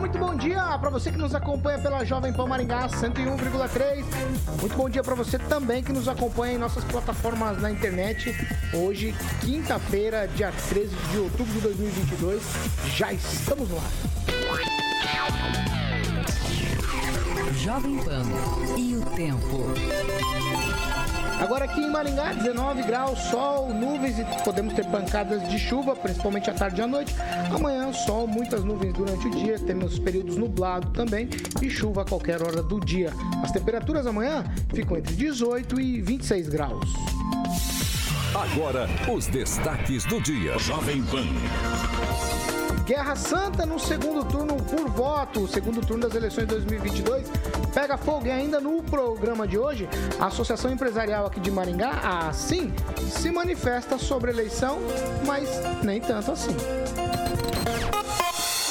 Muito bom dia para você que nos acompanha pela Jovem Pan Maringá 101,3. Muito bom dia para você também que nos acompanha em nossas plataformas na internet. Hoje, quinta-feira, dia 13 de outubro de 2022, já estamos ar. Jovem Pan e o tempo. Agora aqui em Maringá, 19 graus, sol, nuvens e podemos ter pancadas de chuva, principalmente à tarde e à noite. Amanhã, sol, muitas nuvens durante o dia, temos períodos nublados também e chuva a qualquer hora do dia. As temperaturas amanhã ficam entre 18 e 26 graus. Agora, os destaques do dia. Jovem Pan. Guerra Santa no segundo turno por voto. O segundo turno das eleições de 2022 pega fogo e ainda no programa de hoje, a Associação Empresarial aqui de Maringá, a Sim, se manifesta sobre a eleição, mas nem tanto assim.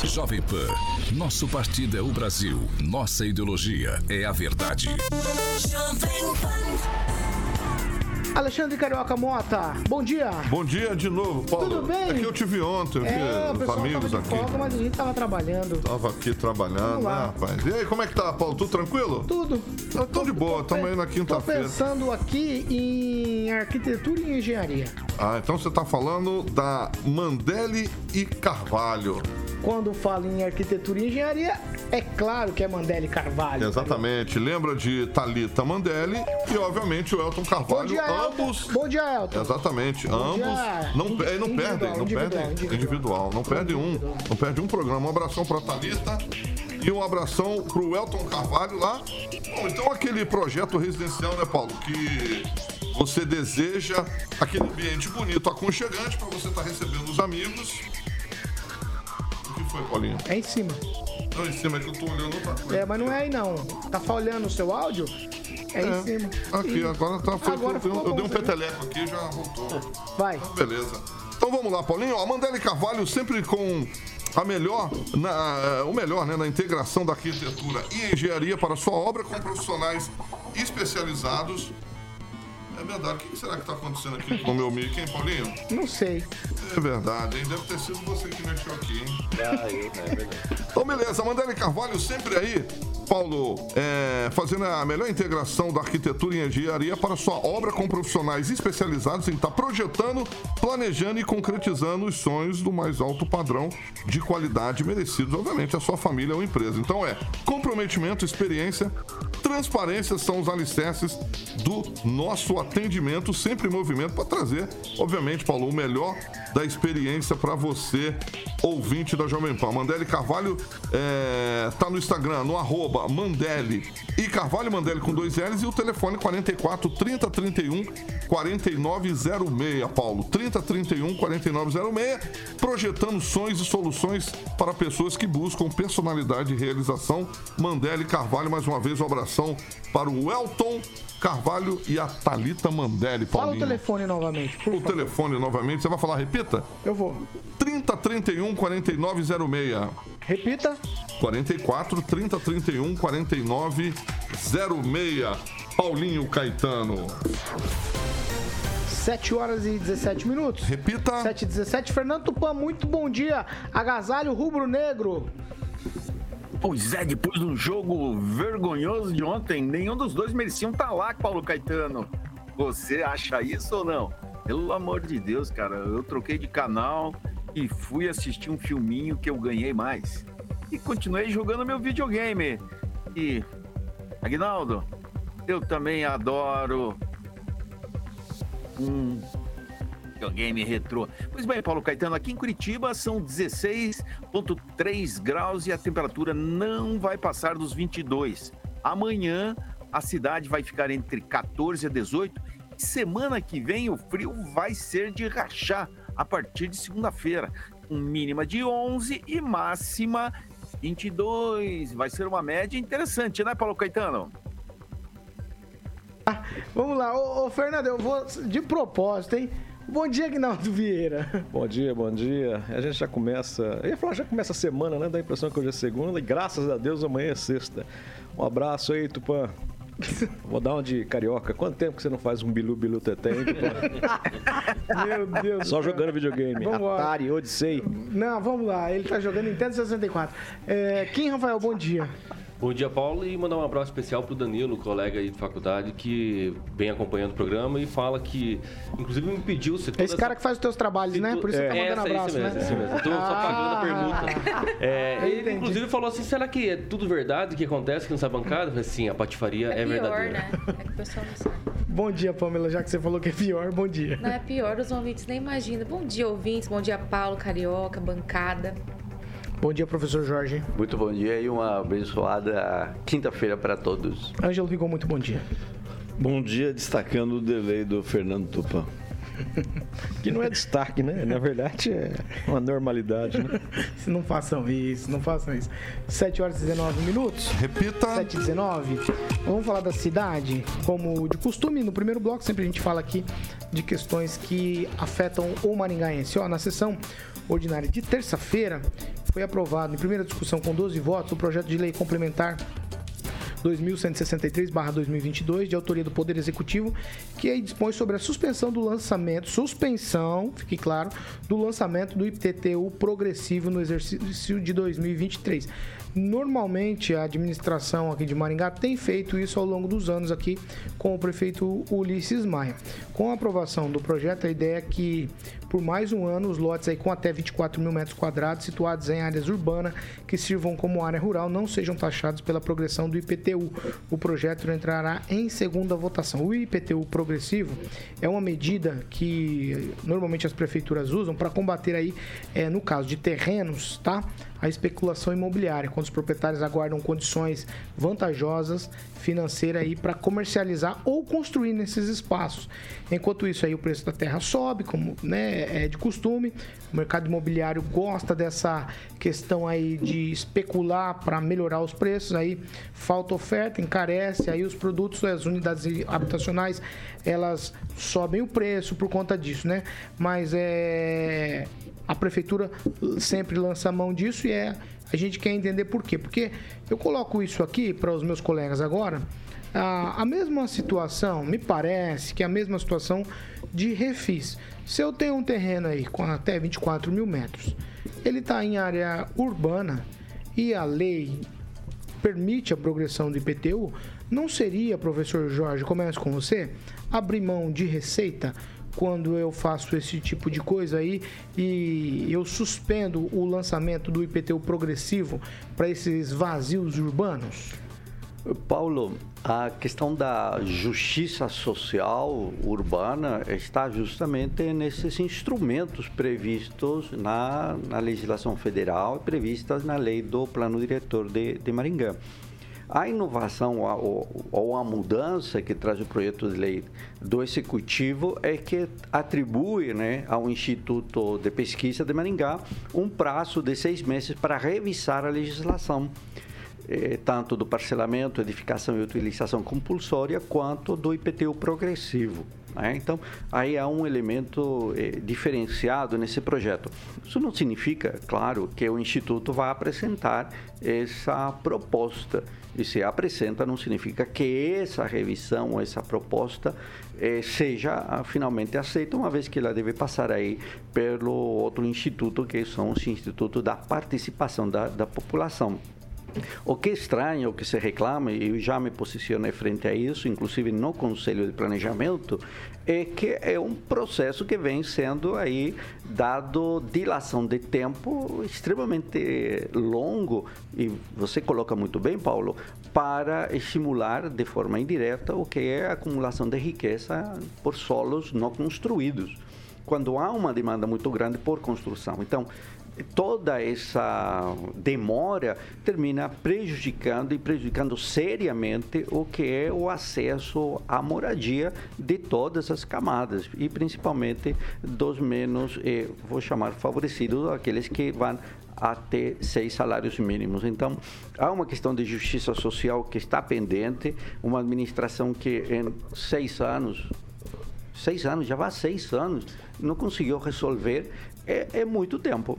Jovem Pan. Nosso partido é o Brasil. Nossa ideologia é a verdade. Jovem Pan. Alexandre Carioca Mota, bom dia. Bom dia de novo, Paulo. Tudo bem? É que eu te vi ontem, É, o os amigos aqui. folga, mas a gente tava trabalhando. Tava aqui trabalhando, né, rapaz? E aí, como é que tá, Paulo? Tudo tranquilo? Tudo. Tá tudo de boa, Tô tamo aí na quinta-feira. Tô pensando aqui em arquitetura e engenharia. Ah, então você tá falando da Mandele e Carvalho. Quando falo em arquitetura e engenharia, é claro que é Mandele Carvalho. Exatamente. Lembra de Talita Mandele e, obviamente, o Elton Bom Carvalho. dia, Elton. ambos. Bom dia, Elton. Exatamente, ambos dia. não, Indi- é, não perdem, não perdem individual. individual, não perde um, não perde um programa. Um abração pra Thalita e um abração pro Elton Carvalho lá. Bom, então aquele projeto residencial, né, Paulo, que você deseja aquele ambiente bonito, aconchegante pra você estar recebendo os amigos. Foi, Paulinho? É em cima. Não, em cima é que eu tô olhando outra coisa. É, mas não é aí não. Tá falhando o seu áudio? É, em cima. Aqui, agora tá. Foi, Agora eu, ficou eu dei um peteleco aqui e já voltou. Vai. Beleza. Então vamos lá, Paulinho. A Mandele Carvalho sempre com a melhor, na, o melhor, né, na integração da arquitetura e engenharia para sua obra com profissionais especializados. É verdade. O que será que está acontecendo aqui com o meu mic, hein, Paulinho? Não sei. É verdade, hein? Deve ter sido você que mexeu aqui, hein? Ah, eu, né, verdade. Então, beleza. Mandele Carvalho sempre aí, Paulo, é, fazendo a melhor integração da arquitetura e engenharia para sua obra com profissionais especializados em estar projetando, planejando e concretizando os sonhos do mais alto padrão de qualidade merecidos, obviamente, a sua família ou empresa. Então, é comprometimento, experiência, transparência são os alicerces do nosso atendimento, sempre em movimento, para trazer, obviamente, Paulo, o melhor da experiência para você, ouvinte da Jovem Pan. Mandele Carvalho é, tá no Instagram, no arroba Mandele e Carvalho Mandele com dois L's e o telefone 44 30 31 4906, Paulo. 30 31 4906, projetando sonhos e soluções para pessoas que buscam personalidade e realização. Mandele Carvalho, mais uma vez, um abração para o Elton Carvalho e a Thalita Mandele, Fala o Paulinho. telefone novamente, por O favor. telefone novamente, você vai falar, repita? Eu vou. 30 31 4906. Repita. 44 30 31 49 06. Paulinho Caetano. 7 horas e 17 minutos. Repita. 7 e 17. Fernando Tupan, muito bom dia. Agasalho rubro-negro. Pois é, depois de um jogo vergonhoso de ontem, nenhum dos dois mereciam estar lá, Paulo Caetano. Você acha isso ou não? Pelo amor de Deus, cara, eu troquei de canal e fui assistir um filminho que eu ganhei mais. E continuei jogando meu videogame. E, Agnaldo, eu também adoro um videogame retrô. Pois bem, Paulo Caetano, aqui em Curitiba são 16,3 graus e a temperatura não vai passar dos 22. Amanhã a cidade vai ficar entre 14 a 18 e semana que vem o frio vai ser de rachar a partir de segunda-feira, com mínima de 11 e máxima 22, vai ser uma média interessante, né, Paulo Caetano? Vamos lá, ô, ô, Fernando, eu vou de propósito, hein? Bom dia, Aguinaldo Vieira. Bom dia, bom dia. A gente já começa. Eu ia falar, já começa a semana, né? Dá a impressão que hoje é segunda e graças a Deus amanhã é sexta. Um abraço aí, Tupã. Vou dar uma de carioca. Quanto tempo que você não faz um bilu bilu Tupã? Meu Deus. Só jogando videogame. Vambora. Atari, Odyssey. Não, vamos lá, ele tá jogando Nintendo 64. É, Kim Rafael, bom dia. Bom dia, Paulo, e mandar um abraço especial pro Danilo, colega aí de faculdade, que vem acompanhando o programa e fala que, inclusive, me pediu se Esse cara que faz os teus trabalhos, né? Por isso você tá é, mandando essa, abraço, esse mesmo, né? esse mesmo. Eu tô só pagando a Ah. pergunta. É, ele, Entendi. inclusive, falou assim, será que é tudo verdade que acontece aqui nessa bancada? Eu falei, sim, a patifaria é, É pior, verdadeira. né? É que o pessoal não sabe. Bom dia, Pamela, já que você falou que é pior, bom dia. Não é pior, os ouvintes nem imaginam. Bom dia, ouvintes. Bom dia, Paulo, Carioca, bancada. Bom dia, professor Jorge. Muito bom dia e uma abençoada quinta-feira para todos. Ângelo Vigor, muito bom dia. Bom dia, destacando o delay do Fernando Tupan. Que não é destaque, né? Na verdade é uma normalidade, né? Não façam isso, não façam isso. 7 horas e 19 minutos. Repita. 7 e 19. Vamos falar da cidade. Como de costume, no primeiro bloco, sempre a gente fala aqui de questões que afetam o maringaense. Ó, na sessão ordinária de terça-feira, foi aprovado em primeira discussão com 12 votos o projeto de lei complementar 2163-2022, de autoria do Poder Executivo, que aí dispõe sobre a suspensão do lançamento, suspensão, fique claro, do lançamento do IPTU progressivo no exercício de 2023. Normalmente a administração aqui de Maringá tem feito isso ao longo dos anos aqui com o prefeito Ulisses Maia. Com a aprovação do projeto, a ideia é que por mais um ano os lotes aí com até 24 mil metros quadrados situados em áreas urbanas que sirvam como área rural não sejam taxados pela progressão do IPTU. O projeto entrará em segunda votação. O IPTU progressivo é uma medida que normalmente as prefeituras usam para combater aí, é, no caso de terrenos, tá? A especulação imobiliária, quando os proprietários aguardam condições vantajosas financeiras aí para comercializar ou construir nesses espaços. Enquanto isso aí o preço da terra sobe, como né, é de costume. O mercado imobiliário gosta dessa questão aí de especular para melhorar os preços, aí falta oferta, encarece, aí os produtos, as unidades habitacionais, elas sobem o preço por conta disso, né? Mas é a prefeitura sempre lança mão disso e é a gente quer entender por quê. Porque eu coloco isso aqui para os meus colegas agora. A, a mesma situação, me parece que é a mesma situação de refis. Se eu tenho um terreno aí com até 24 mil metros, ele está em área urbana e a lei permite a progressão do IPTU, não seria, professor Jorge, começo com você, abrir mão de receita quando eu faço esse tipo de coisa aí e eu suspendo o lançamento do IPTU progressivo para esses vazios urbanos? Paulo, a questão da justiça social urbana está justamente nesses instrumentos previstos na, na legislação federal e previstas na lei do Plano Diretor de, de Maringá. A inovação ou, a mudança que traz o projeto de lei do Executivo é que atribui né, ao Instituto de Pesquisa de Maringá um prazo de seis meses para revisar a legislação eh, tanto do parcelamento, edificação e utilização compulsória, quanto do IPTU progressivo. né? Então, aí há um elemento eh, diferenciado nesse projeto. Isso não significa, claro, que o Instituto vai apresentar essa proposta. E se apresenta, não significa que essa revisão, essa proposta, eh, seja ah, finalmente aceita, uma vez que ela deve passar aí pelo outro instituto, que são os institutos da participação da, da população. O que estranho, o que se reclama, e eu já me posicionei frente a isso, inclusive no Conselho de Planejamento, é que é um processo que vem sendo aí dado dilação de tempo extremamente longo, e você coloca muito bem, Paulo, para estimular de forma indireta o que é a acumulação de riqueza por solos não construídos quando há uma demanda muito grande por construção. Então, toda essa demora termina prejudicando e prejudicando seriamente o que é o acesso à moradia de todas as camadas e principalmente dos menos, eh, vou chamar favorecidos, aqueles que vão até seis salários mínimos. Então, há uma questão de justiça social que está pendente, uma administração que em seis anos, seis anos, já vai seis anos, não conseguiu resolver, é, é muito tempo.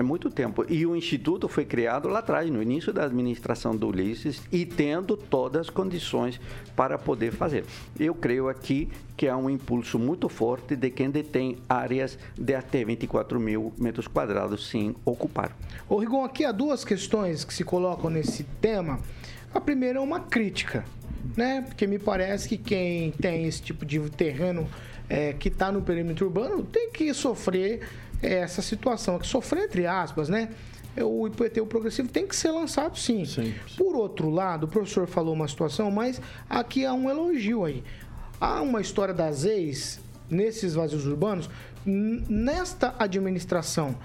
É muito tempo. E o Instituto foi criado lá atrás, no início da administração do Ulisses, e tendo todas as condições para poder fazer. Eu creio aqui que há um impulso muito forte de quem detém áreas de até 24 mil metros quadrados sem ocupar. Ô Rigon, aqui há duas questões que se colocam nesse tema. A primeira é uma crítica, né? Porque me parece que quem tem esse tipo de terreno é, que está no perímetro urbano tem que sofrer essa situação, que sofrer entre aspas, né? É, O IPTU progressivo tem que ser lançado sim. Por outro lado, o professor falou uma situação, mas aqui há um elogio aí. Há uma história das ex nesses vazios urbanos, nesta administração.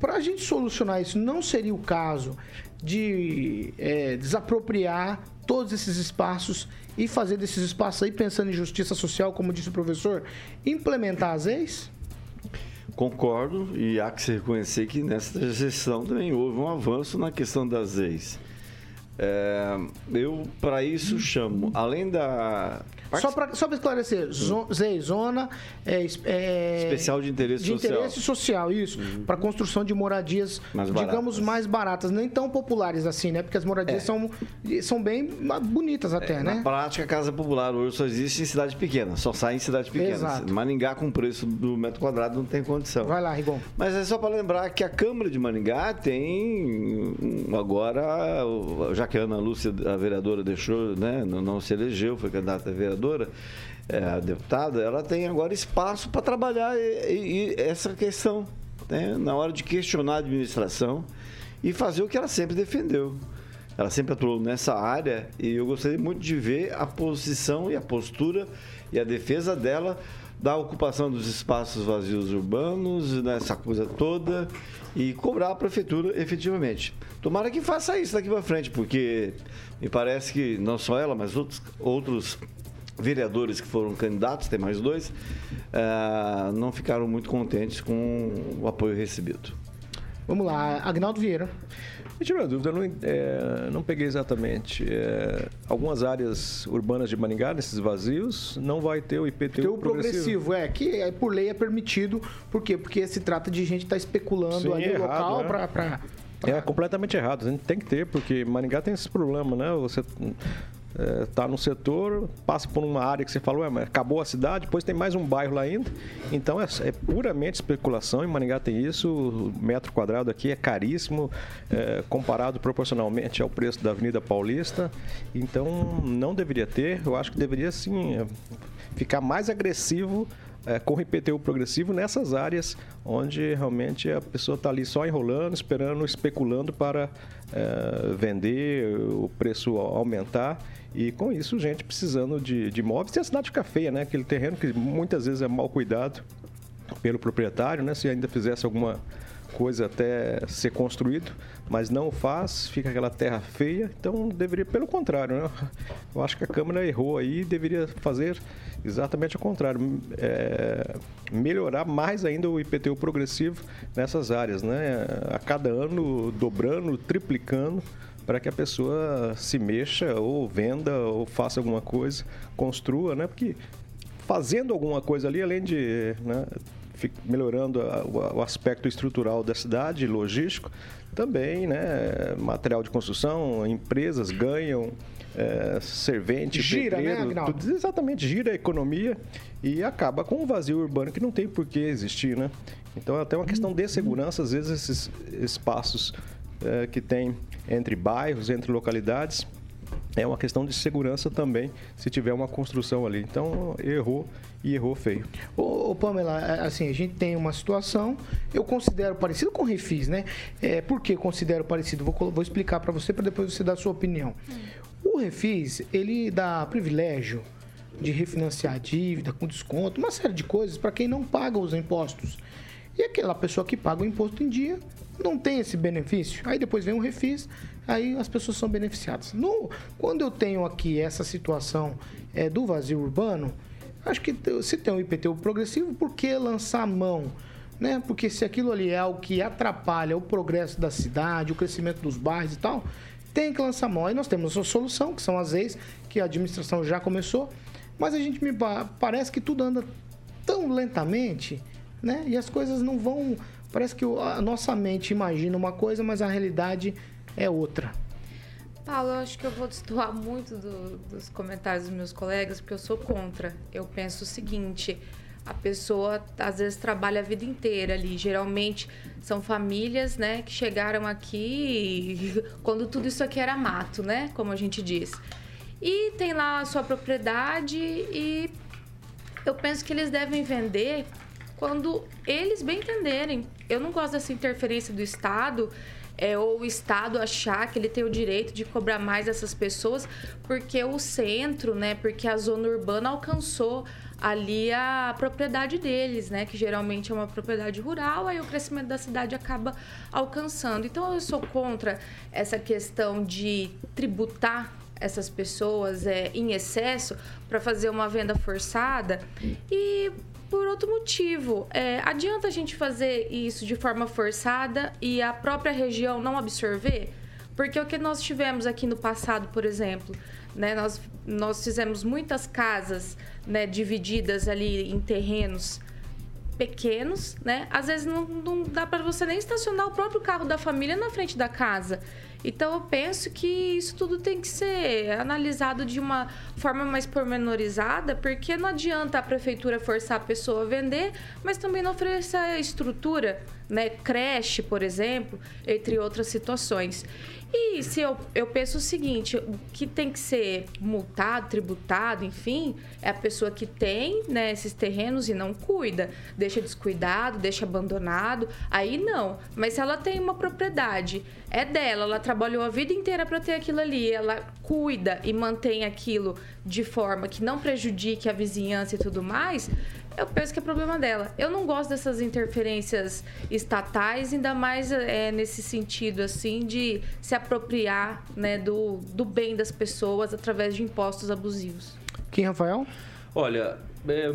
Para a gente solucionar isso, não seria o caso de é, desapropriar todos esses espaços e fazer desses espaços aí, pensando em justiça social, como disse o professor, implementar as ex? Concordo e há que se reconhecer que nessa gestão também houve um avanço na questão das ex. É, eu, para isso, chamo, além da. Só para só pra esclarecer, zo, ZEI, zona é, é, Especial de interesse de social. interesse social, isso, para construção de moradias, Mais digamos, mais baratas, nem tão populares assim, né? Porque as moradias É. são, são bem bonitas até, Na né? prática, a casa popular hoje só existe em cidade pequena, só sai em cidade pequena. Exato. Maringá, com o preço do metro quadrado, não tem condição. Vai lá, Rigon. Mas é só para lembrar que a Câmara de Maringá tem agora, já que a Ana Lúcia, a vereadora, deixou, né, não, não se elegeu, foi candidata a vereadora, é, a deputada, ela tem agora espaço para trabalhar e- e- essa questão, né, na hora de questionar a administração e fazer o que ela sempre defendeu. Ela sempre atuou nessa área e eu gostaria muito de ver a posição e a postura e a defesa dela da ocupação dos espaços vazios urbanos, nessa coisa toda, e cobrar a prefeitura efetivamente. Tomara que faça isso daqui para frente, porque me parece que não só ela, mas outros, outros vereadores que foram candidatos, tem mais dois, ah, não ficaram muito contentes com o apoio recebido. Vamos lá, Agnaldo Vieira. Me tirou uma dúvida, eu não, é, não peguei exatamente. É, algumas áreas urbanas de Maringá, nesses vazios, não vai ter o IPTU Tem o progressivo, é, que é, por lei é permitido. Por quê? Porque se trata de gente que está especulando Sim, ali errado, local né? para. Pra... É completamente errado. A gente tem que ter, porque Maringá tem esse problema, né? Você está no setor, passa por uma área que você falou, é, acabou a cidade, depois tem mais um bairro lá ainda. Então é, é puramente especulação. Em Maringá tem isso. O metro quadrado aqui é caríssimo, é, comparado proporcionalmente ao preço da Avenida Paulista. Então não deveria ter. Eu acho que deveria sim é, ficar mais agressivo é, com o IPTU progressivo nessas áreas onde realmente a pessoa está ali só enrolando, esperando, especulando para é, vender, o preço aumentar. E com isso, gente precisando de, de imóveis. E a cidade fica feia, né? Aquele terreno que muitas vezes é mal cuidado pelo proprietário, né? Se ainda fizesse alguma coisa até ser construído, mas não faz, fica aquela terra feia. Então deveria, pelo contrário, né? Eu acho que a Câmara errou aí e deveria fazer exatamente o contrário, é, melhorar mais ainda o IPTU progressivo nessas áreas, né? A cada ano dobrando, triplicando para que a pessoa se mexa ou venda ou faça alguma coisa, construa, né? Porque fazendo alguma coisa ali, além de né, melhorando o, aspecto estrutural da cidade, logístico, também, né, material de construção, empresas ganham, é, servente, Gira, né, pedreiro, Agnaldo? tudo- exatamente, gira a economia e acaba com o vazio urbano que não tem por que existir, né? Então é até uma questão de segurança, às vezes esses espaços é, que tem entre bairros, entre localidades, é uma questão de segurança também, se tiver uma construção ali. Então, errou e errou feio. Ô, ô, Pamela, assim, a gente tem uma situação, eu considero parecido com o Refis, né? É, por que considero parecido? Vou, vou explicar para você para depois você dar a sua opinião. O Refis, ele dá privilégio de refinanciar a dívida com desconto, uma série de coisas para quem não paga os impostos. E aquela pessoa que paga o imposto em dia não tem esse benefício. Aí depois vem o refis, aí as pessoas são beneficiadas. No, quando eu tenho aqui essa situação é, do vazio urbano, acho que se tem um IPTU progressivo, por que lançar mão? Né? Porque se aquilo ali é algo que atrapalha o progresso da cidade, o crescimento dos bairros e tal, tem que lançar mão. Aí nós temos a solução, que são as leis, que a administração já começou, mas a gente me pa- parece que tudo anda tão lentamente, né? E as coisas não vão. Parece que a nossa mente imagina uma coisa, mas a realidade é outra. Paulo, eu acho que eu vou destoar muito do- dos comentários dos meus colegas, porque eu sou contra. Eu penso o seguinte: a pessoa às vezes trabalha a vida inteira ali. Geralmente são famílias, né, que chegaram aqui quando tudo isso aqui era mato, né, como a gente diz. E tem lá a sua propriedade e eu penso que eles devem vender quando eles bem entenderem. Eu não gosto dessa interferência do Estado. É, ou o Estado achar que ele tem o direito de cobrar mais dessas pessoas, porque o centro, né? Porque a zona urbana alcançou ali a propriedade deles, né? Que geralmente é uma propriedade rural, aí o crescimento da cidade acaba alcançando. Então eu sou contra essa questão de tributar essas pessoas é, em excesso para fazer uma venda forçada e por outro motivo, é, adianta a gente fazer isso de forma forçada e a própria região não absorver? Porque o que nós tivemos aqui no passado, por exemplo, né, nós, nós fizemos muitas casas né, divididas ali em terrenos pequenos, né? Às vezes não, não dá para você nem estacionar o próprio carro da família na frente da casa. Então eu penso que isso tudo tem que ser analisado de uma forma mais pormenorizada, porque não adianta a prefeitura forçar a pessoa a vender, mas também não oferecer estrutura, né? Creche, por exemplo, entre outras situações. E se eu, eu penso o seguinte, o que tem que ser multado, tributado, enfim, é a pessoa que tem né, esses terrenos e não cuida. Deixa descuidado, deixa abandonado. Aí não. Mas se ela tem uma propriedade, é dela, ela trabalhou a vida inteira para ter aquilo ali, ela cuida e mantém aquilo de forma que não prejudique a vizinhança e tudo mais, eu penso que é problema dela. Eu não gosto dessas interferências estatais, ainda mais é, nesse sentido, assim, de se apropriar né, do, do bem das pessoas através de impostos abusivos. Quem, Rafael? Olha, é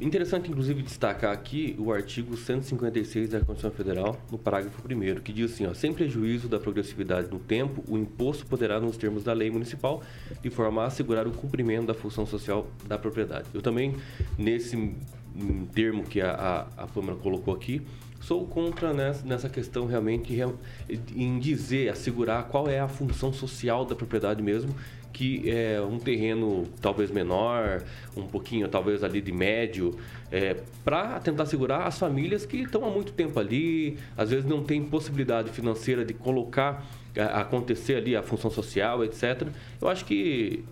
interessante inclusive destacar aqui o artigo 156 da Constituição Federal, no parágrafo 1 que diz assim, ó, sem prejuízo da progressividade no tempo, o imposto poderá, nos termos da lei municipal, de forma a assegurar o cumprimento da função social da propriedade. Eu também, nesse hum, termo que a, a, a Pâmela colocou aqui, sou contra nessa, nessa questão realmente real- em dizer, assegurar qual é a função social da propriedade mesmo, que é um terreno talvez menor, um pouquinho talvez ali de médio, para tentar segurar as famílias que estão há muito tempo ali, às vezes não tem possibilidade financeira de colocar, a- acontecer ali a função social, etc. Eu acho que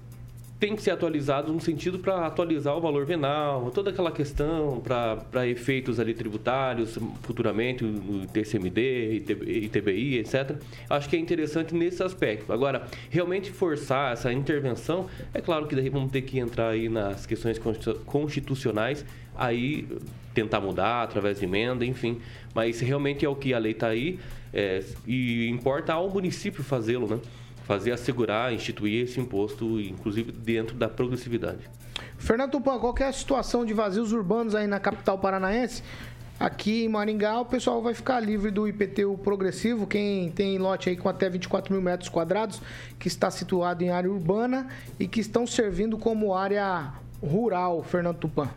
tem que ser atualizado no sentido para atualizar o valor venal, toda aquela questão para efeitos ali tributários, futuramente no TCMD, ITB- ITBI, etc. Acho que é interessante nesse aspecto. Agora, realmente forçar essa intervenção, é claro que daí vamos ter que entrar aí nas questões constitu- constitucionais, aí tentar mudar através de emenda, enfim. Mas realmente é o que a lei está aí é, e importa ao município fazê-lo, né? Fazer assegurar, instituir esse imposto, inclusive dentro da progressividade. Fernando Tupan, qual que é a situação de vazios urbanos aí na capital paranaense? Aqui em Maringá, o pessoal vai ficar livre do IPTU progressivo. Quem tem lote aí com até 24 mil metros quadrados, que está situado em área urbana e que estão servindo como área rural, Fernando Tupan.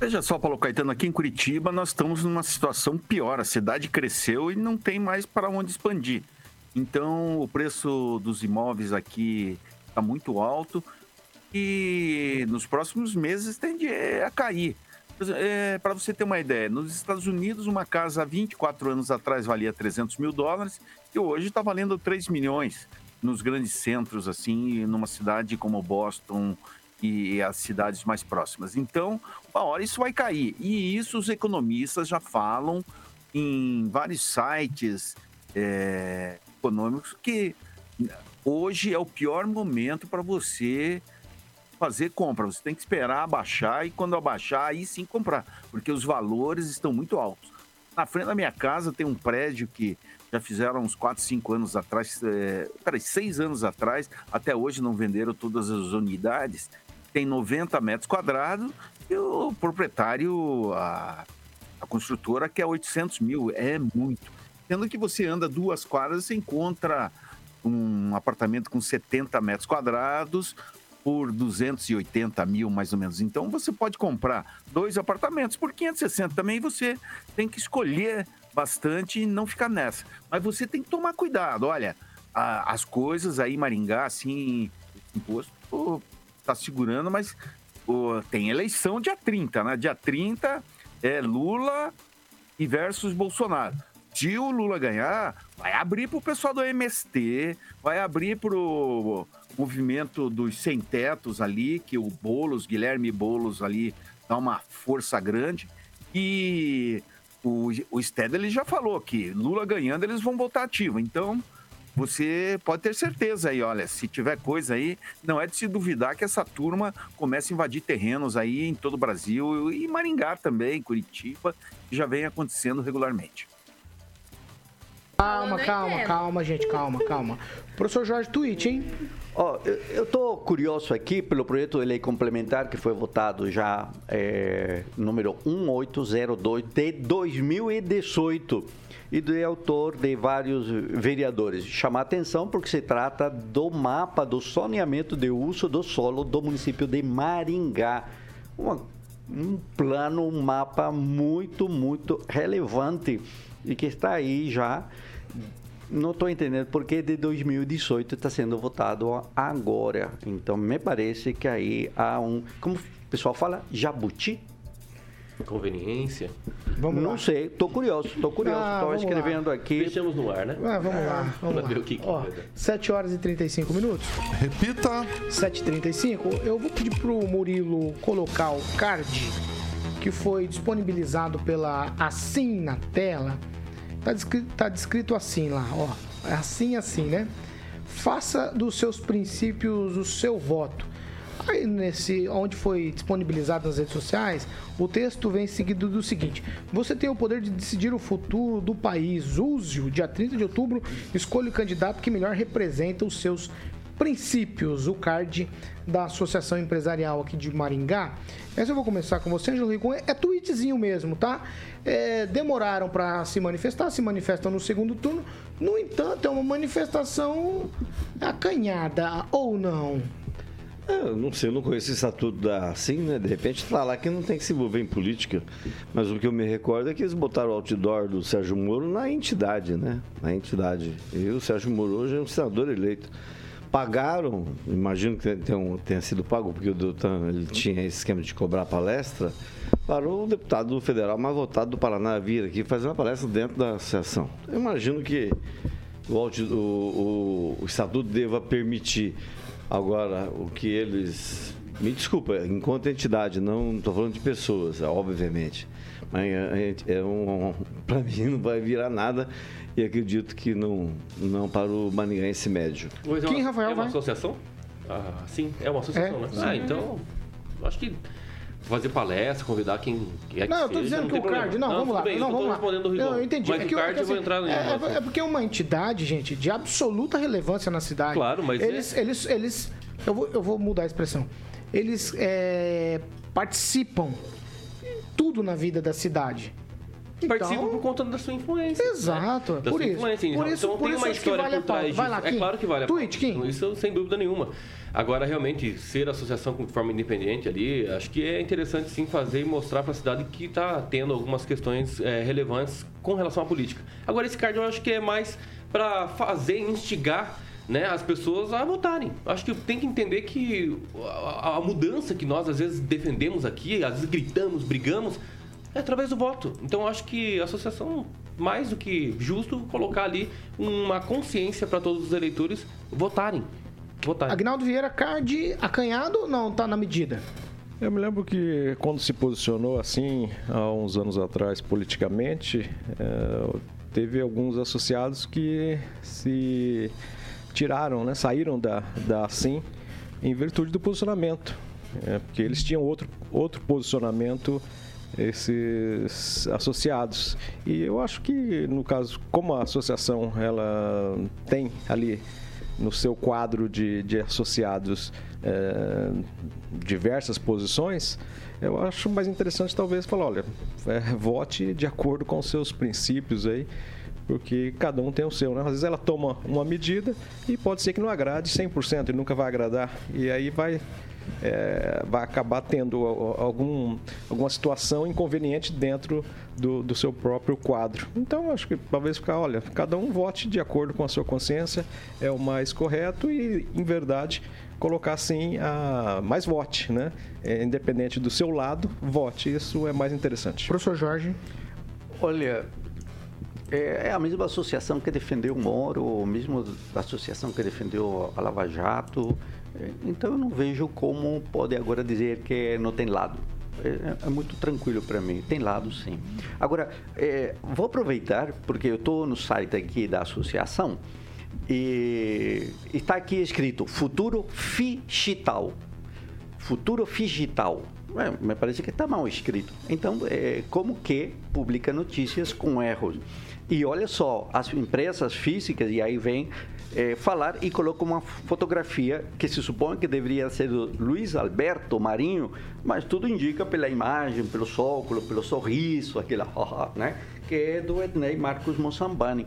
Veja só, Paulo Caetano, aqui em Curitiba nós estamos numa situação pior. A cidade cresceu e não tem mais para onde expandir. Então, o preço dos imóveis aqui está muito alto e nos próximos meses tende a cair. para você ter uma ideia, nos Estados Unidos, uma casa há 24 anos atrás valia 300 mil dólares e hoje está valendo 3 milhões nos grandes centros, assim, numa cidade como Boston e as cidades mais próximas. Então, uma hora isso vai cair. E isso os economistas já falam em vários sites é, econômicos que hoje é o pior momento para você fazer compra. Você tem que esperar abaixar e quando abaixar, aí sim comprar, porque os valores estão muito altos. Na frente da minha casa tem um prédio que já fizeram uns 4, 5 anos atrás, é, peraí, 6 anos atrás, até hoje não venderam todas as unidades. Tem 90 metros quadrados e o proprietário, a, a construtora, quer 800 mil. É muito. Sendo que você anda duas quadras, você encontra um apartamento com 70 metros quadrados por 280 mil, mais ou menos. Então, você pode comprar dois apartamentos por 560 também. Você tem que escolher bastante e não ficar nessa. Mas você tem que tomar cuidado. Olha, a- as coisas aí, Maringá, assim, imposto pô, tá segurando, mas tem eleição dia 30, né? Dia 30 é Lula e versus Bolsonaro. Se o Lula ganhar, vai abrir pro pessoal do MST, vai abrir pro movimento dos sem tetos ali, que o Bolos, Guilherme Bolos ali, dá uma força grande. E o, o Stedley já falou que Lula ganhando, eles vão voltar ativo. Então, você pode ter certeza aí, olha, se tiver coisa aí, não é de se duvidar que essa turma comece a invadir terrenos aí em todo o Brasil e Maringá também, Curitiba, que já vem acontecendo regularmente. Calma, calma, calma, gente, calma, calma. Professor Jorge, tweet, hein? Ó, eu- estou curioso aqui pelo projeto de lei complementar que foi votado já, é, número 1802 de 2018 e de autor de vários vereadores. Chamar atenção porque se trata do mapa do zoneamento de uso do solo do município de Maringá. Uma- um plano, um mapa muito, muito relevante e que está aí já não estou entendendo porque de 2018 está sendo votado agora. Então me parece que aí há um, como o pessoal fala, jabuti. Conveniência. Vamos não lá. sei, estou curioso, estou curioso. Ah, Estou vamos lá. escrevendo aqui. Deixamos no ar, né? Ah, vamos lá, vamos Pra lá. ver o que que Ó, vai dar. 7 horas e 35 minutos. Repita. 7h35. Eu vou pedir pro Murilo colocar o card que foi disponibilizado pela Assim na tela. Tá descrito, tá descrito assim lá, ó. É assim, assim, né? Faça dos seus princípios o seu voto. Aí nesse, onde foi disponibilizado nas redes sociais, o texto vem seguido do seguinte: Você tem o poder de decidir o futuro do país. Use-o. Dia 30 de outubro, escolha o candidato que melhor representa os seus princípios. O card da Associação Empresarial aqui de Maringá. Essa eu vou começar com você, Angelo Rigon. É tweetzinho mesmo, tá? É, demoraram para se manifestar, se manifestam no segundo turno. No entanto, é uma manifestação acanhada, ou não? É, Eu não sei, eu não conheço o estatuto da assim, né? De repente tá lá que não tem que se envolver em política. Mas o que eu me recordo é que eles botaram o outdoor do Sérgio Moro na entidade, né? Na entidade. E o Sérgio Moro hoje é um senador eleito. Pagaram, imagino que tenha, tenha sido pago, porque o Doutan ele tinha esse esquema de cobrar palestra, para o deputado federal mais votado do Paraná vir aqui fazer uma palestra dentro da associação. Eu imagino que o, o, o, o estatuto deva permitir. Agora, o que eles. Me desculpa, enquanto entidade, não estou falando de pessoas, obviamente. Mas é, é um, para mim não vai virar nada e acredito que não, não para o maningaense médio. Pois é Quem, uma, Rafael, é uma vai? associação? Ah, sim, é uma associação, É, né? sim. Ah, então. Acho que fazer palestra, convidar quem quer que Não, eu tô seja, dizendo que o card. problema. Não, vamos lá. bem, não, eu vamos lá. o. Não, eu entendi. Mas é o que, card é eu vou assim, entrar no é, é porque é uma entidade, gente, de absoluta relevância na cidade. Claro, mas eles, é- eles, eles, eu vou, eu vou mudar a expressão. Eles é, participam tudo na vida da cidade. Participa por conta da sua influência. Exato, né? Da por sua isso. influência. Por então, isso- por tem isso uma que história vale por trás disso. lá, é claro que vale a Tweet. Kim. Isso sem dúvida nenhuma. Agora, realmente, ser associação de forma independente ali, acho que é interessante sim fazer e mostrar para a cidade que está tendo algumas questões eh, relevantes com relação à política. Agora, esse card eu acho que é mais para fazer, instigar né, as pessoas a votarem. Acho que tem que entender que a, a mudança que nós às vezes defendemos aqui, às vezes gritamos, brigamos, é através do voto. Então acho que a associação, mais do que justo, colocar ali uma consciência para todos os eleitores votarem. Votarem. Agnaldo Vieira, card acanhado ou não? Tá na medida? Eu me lembro que quando se posicionou assim, há uns anos atrás, politicamente, eh, teve alguns associados que se tiraram, né, saíram da, da SIM em virtude do posicionamento. é, porque eles tinham outro, outro posicionamento esses associados. E eu acho que, no caso, como a associação ela tem ali no seu quadro de, de associados é, diversas posições, eu acho mais interessante talvez falar, olha, é, vote de acordo com os seus princípios aí, porque cada um tem o seu, né? Às vezes ela toma uma medida e pode ser que não agrade 100% e nunca vai agradar. E aí vai é, vai acabar tendo algum, alguma situação inconveniente dentro do, do, seu próprio quadro. Então, acho que talvez ficar, olha, cada um vote de acordo com a sua consciência, é o mais correto e, em verdade, colocar assim a mais vote, né? É, independente do seu lado, vote. Isso é mais interessante. Professor Jorge. Olha, é, é a mesma associação que defendeu o Moro, a mesma associação que defendeu a Lava Jato. É, então eu não vejo como pode agora dizer que não tem lado. É, é muito tranquilo para mim. Tem lado, sim. Agora, é, vou aproveitar, porque eu estou no site aqui da associação e está aqui escrito Futuro Digital. Futuro Digital. É, me parece que está mal escrito. Então, é, como que publica notícias com erros? E olha só, as empresas físicas, e aí vem é, falar e coloca uma fotografia que se supõe que deveria ser do Luiz Alberto Marinho, mas tudo indica pela imagem, pelo sóculo, pelo sorriso, aquela, né? Que é do Ednei Marcos Mossambani.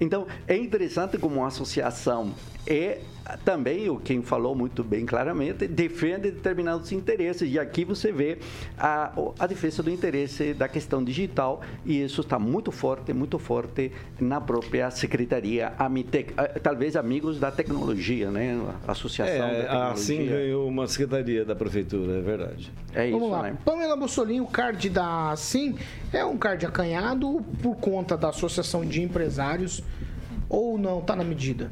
Então, é interessante como a associação é também, o quem falou muito bem claramente, defende determinados interesses. E aqui você vê a, a defesa do interesse da questão digital e isso está muito forte, muito forte na própria Secretaria Amitec. Talvez amigos da tecnologia, né? Associação é, da Tecnologia. Assim ganhou uma secretaria da Prefeitura, é verdade. É Vamos isso, lá. né? Pamela Bussolini, o card da Sim é um card acanhado por conta da Associação de Empresários ou não? Está na medida?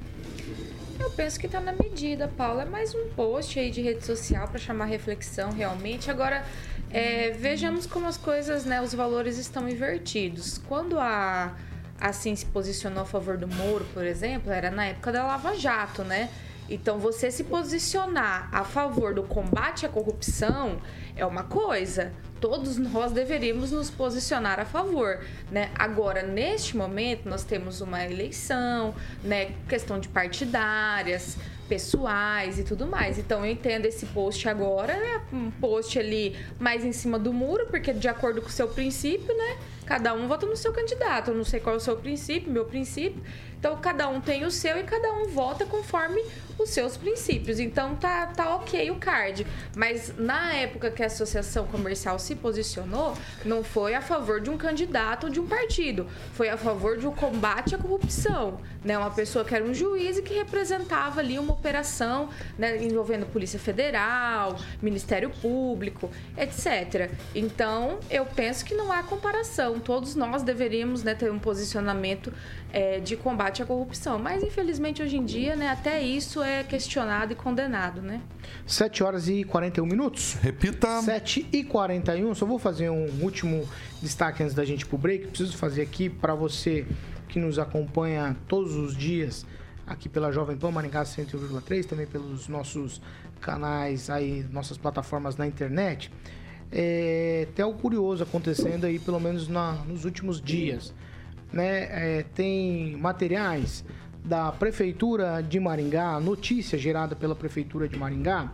Eu penso que tá na medida, Paulo. É mais um post aí de rede social para chamar reflexão realmente. Agora, é, vejamos como as coisas, né, os valores estão invertidos. Quando a assim se posicionou a favor do Moro, por exemplo, era na época da Lava Jato, né? Então, você se posicionar a favor do combate à corrupção é uma coisa. Todos nós deveríamos nos posicionar a favor, né? Agora, neste momento, nós temos uma eleição, né? Questão de partidárias, pessoais e tudo mais. Então, eu entendo esse post agora, é um post ali mais em cima do muro, porque de acordo com o seu princípio, né? Cada um vota no seu candidato. Eu não sei qual é o seu princípio, meu princípio. Então, cada um tem o seu e cada um vota conforme os seus princípios. Então, tá, tá ok o card. Mas na época que a associação comercial se posicionou, não foi a favor de um candidato ou de um partido. Foi a favor de um combate à corrupção. Né? Uma pessoa que era um juiz e que representava ali uma operação né, envolvendo Polícia Federal, Ministério Público, etc. Então, eu penso que não há comparação. Todos nós deveríamos né, ter um posicionamento é, de combate à corrupção. Mas, infelizmente, hoje em dia, né, até isso é questionado e condenado, né? 7 horas e 41 minutos. Repita. 7 e 41. Só vou fazer um último destaque antes da gente ir pro break. Preciso fazer aqui para você que nos acompanha todos os dias aqui pela Jovem Pan Maringá 101,3, também pelos nossos canais aí, nossas plataformas na internet. É, tem algo curioso acontecendo aí, pelo menos na, nos últimos dias. Né? É, tem materiais da Prefeitura de Maringá, notícia gerada pela Prefeitura de Maringá,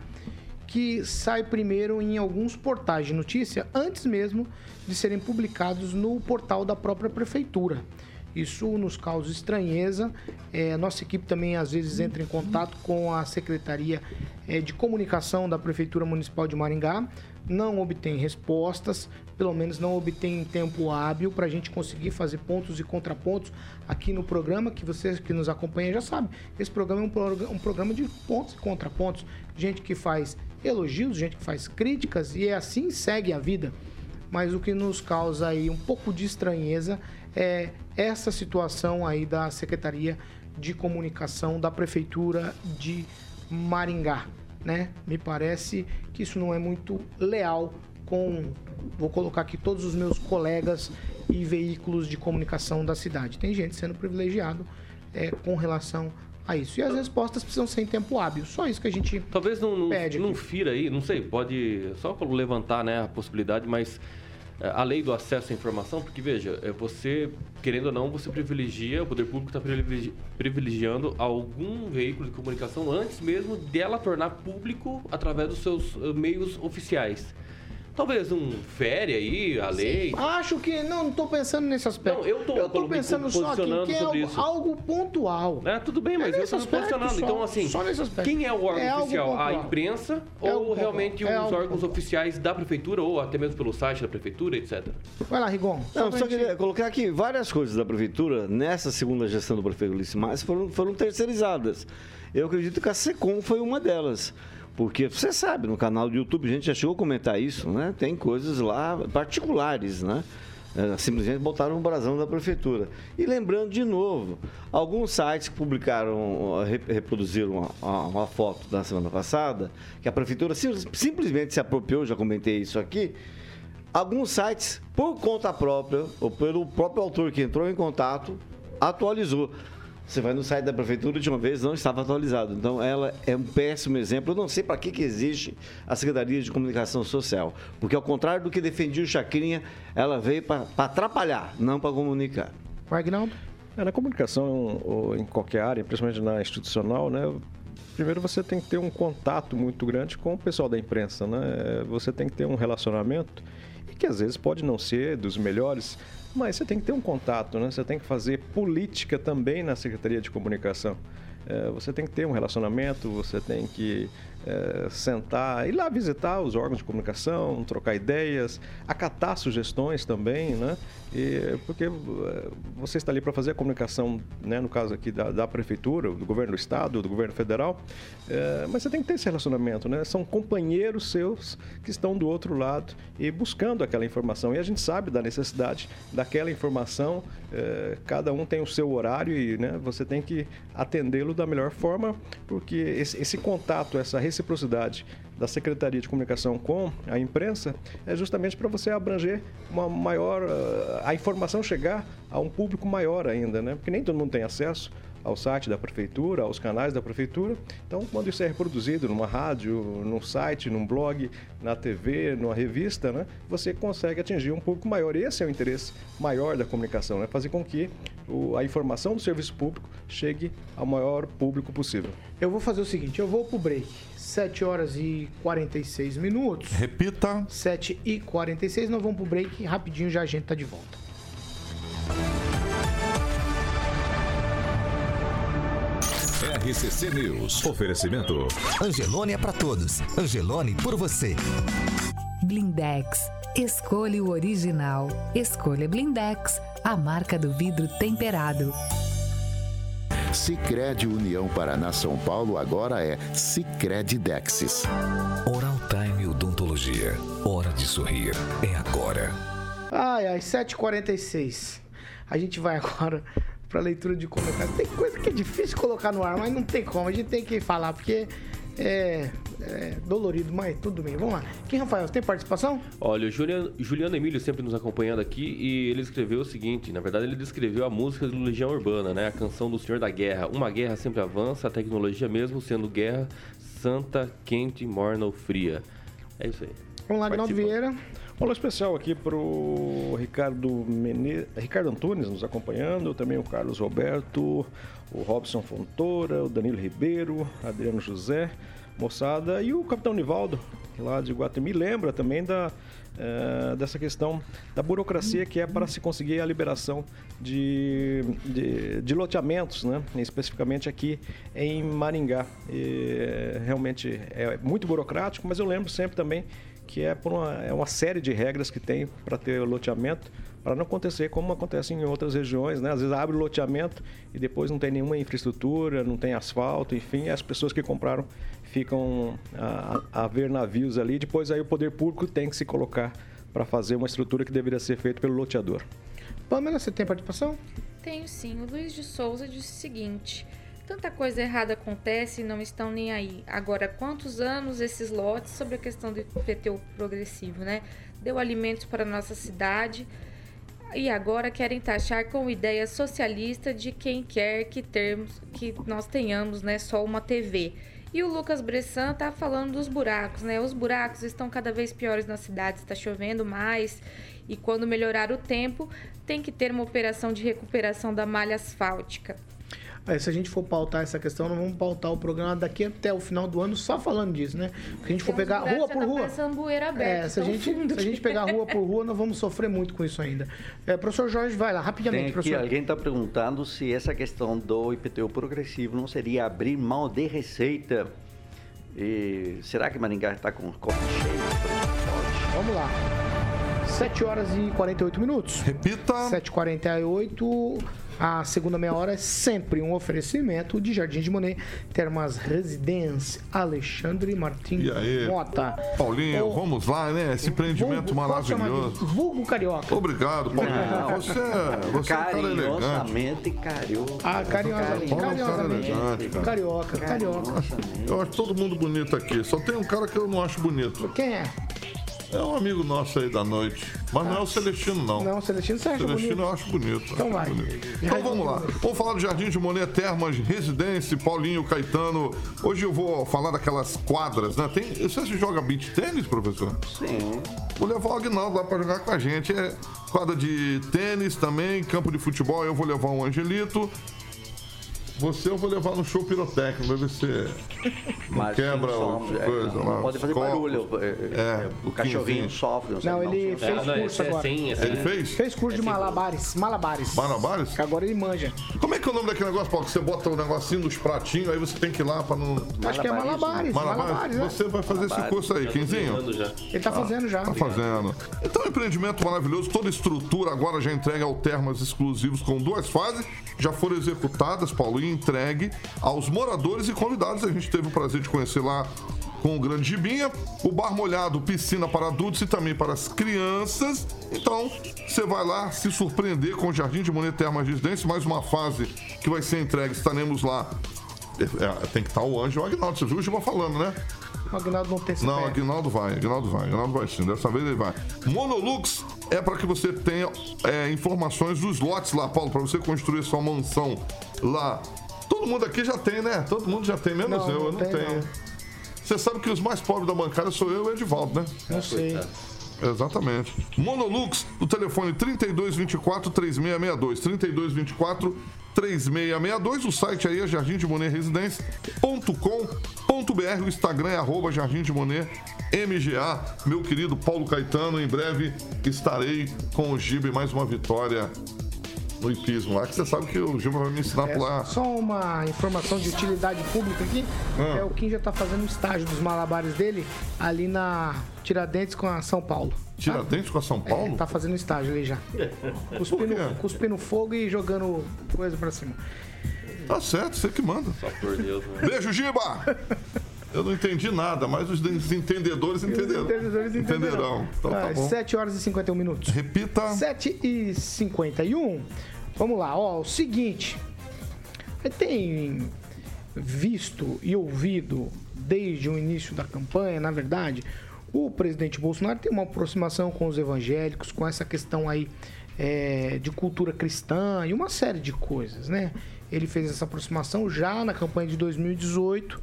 que sai primeiro em alguns portais de notícia antes mesmo de serem publicados no portal da própria Prefeitura. Isso nos causa estranheza. É, nossa equipe também às vezes entra em contato com a Secretaria é, de Comunicação da Prefeitura Municipal de Maringá, não obtém respostas, pelo menos não obtém tempo hábil para a gente conseguir fazer pontos e contrapontos aqui no programa, que vocês que nos acompanham já sabem. Esse programa é um, prog- um programa de pontos e contrapontos. Gente que faz elogios, gente que faz críticas e é assim segue a vida mas o que nos causa aí um pouco de estranheza é essa situação aí da Secretaria de Comunicação da Prefeitura de Maringá, né? Me parece que isso não é muito leal com, vou colocar aqui todos os meus colegas e veículos de comunicação da cidade. Tem gente sendo privilegiado é, com relação a isso. E as respostas precisam ser em tempo hábil. Só isso que a gente Talvez não, não, pede. não fira aí, não sei, pode só levantar né, a possibilidade, mas a lei do acesso à informação, porque veja, é, você, querendo ou não, você privilegia, o poder público está privilegiando algum veículo de comunicação antes mesmo dela tornar público através dos seus eh, meios oficiais. Talvez um fere aí a lei. Acho que não, não tô pensando nesse aspecto. Não, eu tô, eu tô pensando só aqui que é algo, algo pontual. É, tudo bem, mas É eu estou posicionando. só, então, assim, só nesse aspecto. quem é o órgão É oficial? A pontual. imprensa É ou pontual. realmente É os órgãos oficiais da prefeitura ou até mesmo pelo site da prefeitura, etc. Vai lá, Rigon. Não, pra só gente- queria colocar aqui várias coisas da prefeitura nessa segunda gestão do prefeito Ulisses Maia foram, foram terceirizadas. Eu acredito que a SECOM foi uma delas. Porque você sabe, no canal do YouTube, a gente já chegou a comentar isso, né? Tem coisas lá particulares, né? É, simplesmente botaram um brasão da prefeitura. E lembrando de novo, alguns sites que publicaram, re- reproduziram uma, uma- uma foto da semana passada, que a prefeitura sim- simplesmente se apropriou, já comentei isso aqui, alguns sites, por conta própria, ou pelo próprio autor que entrou em contato, atualizou. Você vai no site da prefeitura de uma vez, não estava atualizado. Então, ela é um péssimo exemplo. Eu não sei para que, que existe a Secretaria de Comunicação Social. Porque, ao contrário do que defendia o Chacrinha, ela veio para atrapalhar, não para comunicar. O Agnaldo? É, na comunicação ou em qualquer área, principalmente na institucional, né? Primeiro você tem que ter um contato muito grande com o pessoal da imprensa, né? Você tem que ter um relacionamento e que às vezes pode não ser dos melhores, mas você tem que ter um contato, né? Você tem que fazer política também na Secretaria de Comunicação. É, você tem que ter um relacionamento, você tem que é, sentar, ir lá visitar os órgãos de comunicação, trocar ideias, acatar sugestões também, né? E, porque eh, você está ali para fazer a comunicação, né, no caso aqui da, da prefeitura, do governo do estado, do governo federal, eh, mas você tem que ter esse relacionamento, né? São companheiros seus que estão do outro lado e buscando aquela informação. E a gente sabe da necessidade daquela informação, eh, cada um tem o seu horário e né, você tem que atendê-lo da melhor forma, porque esse, esse contato, essa reciprocidade da Secretaria de Comunicação com a imprensa é justamente para você abranger uma maior eh, a informação chegar a um público maior ainda, né? Porque nem todo mundo tem acesso ao site da prefeitura, aos canais da prefeitura. Então, quando isso é reproduzido numa rádio, num site, num blog, na TV, numa revista, né, você consegue atingir um público maior. Esse é o interesse maior da comunicação, né? Fazer com que o- a informação do serviço público chegue ao maior público possível. Eu vou fazer o seguinte, eu vou pro break. 7 horas e 46 minutos. Repita. 7 e 46, nós vamos pro break rapidinho já a gente tá de volta. RCC News. Oferecimento. Angelone é pra todos. Angelone por você. Blindex. Escolha o original. Escolha Blindex, a marca do vidro temperado. Sicredi União Paraná São Paulo agora é Sicredi Dexis. Oral Time Odontologia. Hora de sorrir. É agora. Ai, ai, 7h46. A gente vai agora pra leitura de comentários. Tem coisa que é difícil colocar no ar, mas não tem como. A gente tem que falar, porque é, é dolorido, mas tudo bem. Vamos lá. Quem, Rafael, tem participação? Olha, o Juliano, Juliano Emílio sempre nos acompanhando aqui e ele escreveu o seguinte: na verdade, ele descreveu a música do Legião Urbana, né? A canção do Senhor da Guerra. Uma guerra sempre avança, a tecnologia mesmo sendo guerra santa, quente, morna ou fria. É isso aí. Vamos lá, Agnaldo Vieira. Olá especial aqui para o Ricardo, Mene... Ricardo Antunes nos acompanhando, também o Carlos Roberto, o Robson Fontoura, o Danilo Ribeiro, Adriano José, moçada, e o Capitão Nivaldo, lá de Guatemi, lembra também da, eh, dessa questão da burocracia que é para se conseguir a liberação de, de, de loteamentos, né? especificamente aqui em Maringá. E, realmente é muito burocrático, mas eu lembro sempre também que é por uma, é uma série de regras que tem para ter loteamento, para não acontecer como acontece em outras regiões, né? Às vezes abre o loteamento e depois não tem nenhuma infraestrutura, não tem asfalto, enfim, as pessoas que compraram ficam a, a ver navios ali, depois aí o poder público tem que se colocar para fazer uma estrutura que deveria ser feita pelo loteador. Pamela, você tem participação? Tenho sim. O Luiz de Souza disse o seguinte: tanta coisa errada acontece e não estão nem aí. Agora, quantos anos esses lotes sobre a questão do IPTU progressivo, né? Deu alimentos para nossa cidade. e agora querem taxar com ideia socialista de quem quer que, termos, que nós tenhamos né, só uma TV. E o Lucas Bressan tá falando dos buracos, né? Os buracos estão cada vez piores na cidade, está chovendo mais. E quando melhorar o tempo, tem que ter uma operação de recuperação da malha asfáltica. Aí, se a gente for pautar essa questão, nós vamos pautar o programa daqui até o final do ano só falando disso, né? Se a gente for Tem pegar rua por tá rua. É, se a, gente, se a gente pegar é. rua por rua, nós vamos sofrer muito com isso ainda. É, professor Jorge, vai lá, Tem rapidamente, aqui, professor. alguém está perguntando se essa questão do IPTU progressivo não seria abrir mão de receita. E será que Maringá está com o copo cheio? Vamos lá. 7 horas e 48 minutos. Repita. 7h48. A segunda meia hora é sempre um oferecimento de Jardim de Monet, Termas Residência, Alexandre Martins E aí? Mota. Paulinho, Ô, vamos lá, né? Esse empreendimento vulgo, de maravilhoso. Vulgo Carioca. Obrigado, Paulinho. Não. Você, você é um cara elegante. Carioca. Ah. Paulo é cara. Carioca, carioca. Eu acho todo mundo bonito aqui. Só tem um cara que eu não acho bonito. Quem é? É um amigo nosso aí da noite. Mas não é o Celestino, não. Não, Celestino, você acha Celestino bonito? eu acho bonito. Então acho vai. bonito. Então vamos lá. Vamos falar do Jardim de Monet, Termas, Residência, Paulinho, Caetano. Hoje eu vou falar daquelas quadras, né? Tem, você joga beach tênis, professor? Sim. Vou levar o Agnaldo lá pra jogar com a gente. É quadra de tênis também, campo de futebol. Eu vou levar um Angelito. Você eu vou levar no show pirotécnico, deve ser. Não Mas quebra sim, o sofre, é, coisa não, lá. não pode fazer copos. barulho. é, É, o cachorrinho quinzinho. sofre. Não, lá, ele fez Ah, não, curso esse é agora. esse Ele é- fez? Fez curso de malabares. Malabares. Malabares? Agora ele manja. Como é que é o nome daquele negócio, Paulo? Que você bota o negocinho nos pratinhos, aí você tem que ir lá pra não. Acho que é malabares. Malabares, né? Você vai fazer esse Malabares. curso aí, Quinzinho? Ele tá fazendo já. Tá fazendo. Então, empreendimento maravilhoso, toda estrutura agora já entregue ao Termas exclusivos com duas fases, já foram executadas, Paulo, e entregue aos moradores e convidados. A gente teve o prazer de conhecer lá com o Grande Gibinha, o bar molhado, piscina para adultos e também para as crianças. Então, você vai lá se surpreender com o Jardim de Monet Termas Residência, mais uma fase que vai ser entregue. Estaremos lá. É, é, tem que estar o Anjo Agnaldo. Você viu o Giba falando, né? O Agnaldo não tem esse Não, pé. Aguinaldo vai, Aguinaldo vai, Aguinaldo vai sim, dessa vez ele vai. Monolux é para que você tenha é, informações dos lotes lá, Paulo, para você construir sua mansão lá. Todo mundo aqui já tem, né? Todo mundo já tem, menos Não, eu, não eu não tem, tenho. não. Você sabe que os mais pobres da bancada sou eu e o Edivaldo, né? Não sei. Exatamente. Monolux, o telefone 3224 3662. 3224 3662. O site aí é jardimdemonetresidencia.com.br. O Instagram é arroba Jardim de Monet MGA. Meu querido Paulo Caetano, em breve estarei com o Gibe mais uma vitória no hipismo lá, que você sabe que o Giba vai me ensinar É, por lá. só uma informação de utilidade pública aqui. Ah. É o Kim já tá fazendo o estágio dos malabares dele ali na Tiradentes com a São Paulo. Tiradentes com a São Paulo? É, tá fazendo estágio ali já. Cuspindo, cuspindo fogo e jogando coisa pra cima. Tá certo, você que manda. Só por Deus, né? Beijo, Giba! Eu não entendi nada, mas os entendedores entenderão. entendedores entenderão. Então tá Ah, bom. 7 horas e 51 minutos. Repita. 7 e 51. Vamos lá, ó, o seguinte. Tem visto e ouvido desde o início da campanha, na verdade, o presidente Bolsonaro tem uma aproximação com os evangélicos, com essa questão aí é, de cultura cristã e uma série de coisas, né? Ele fez essa aproximação já na campanha de 2018,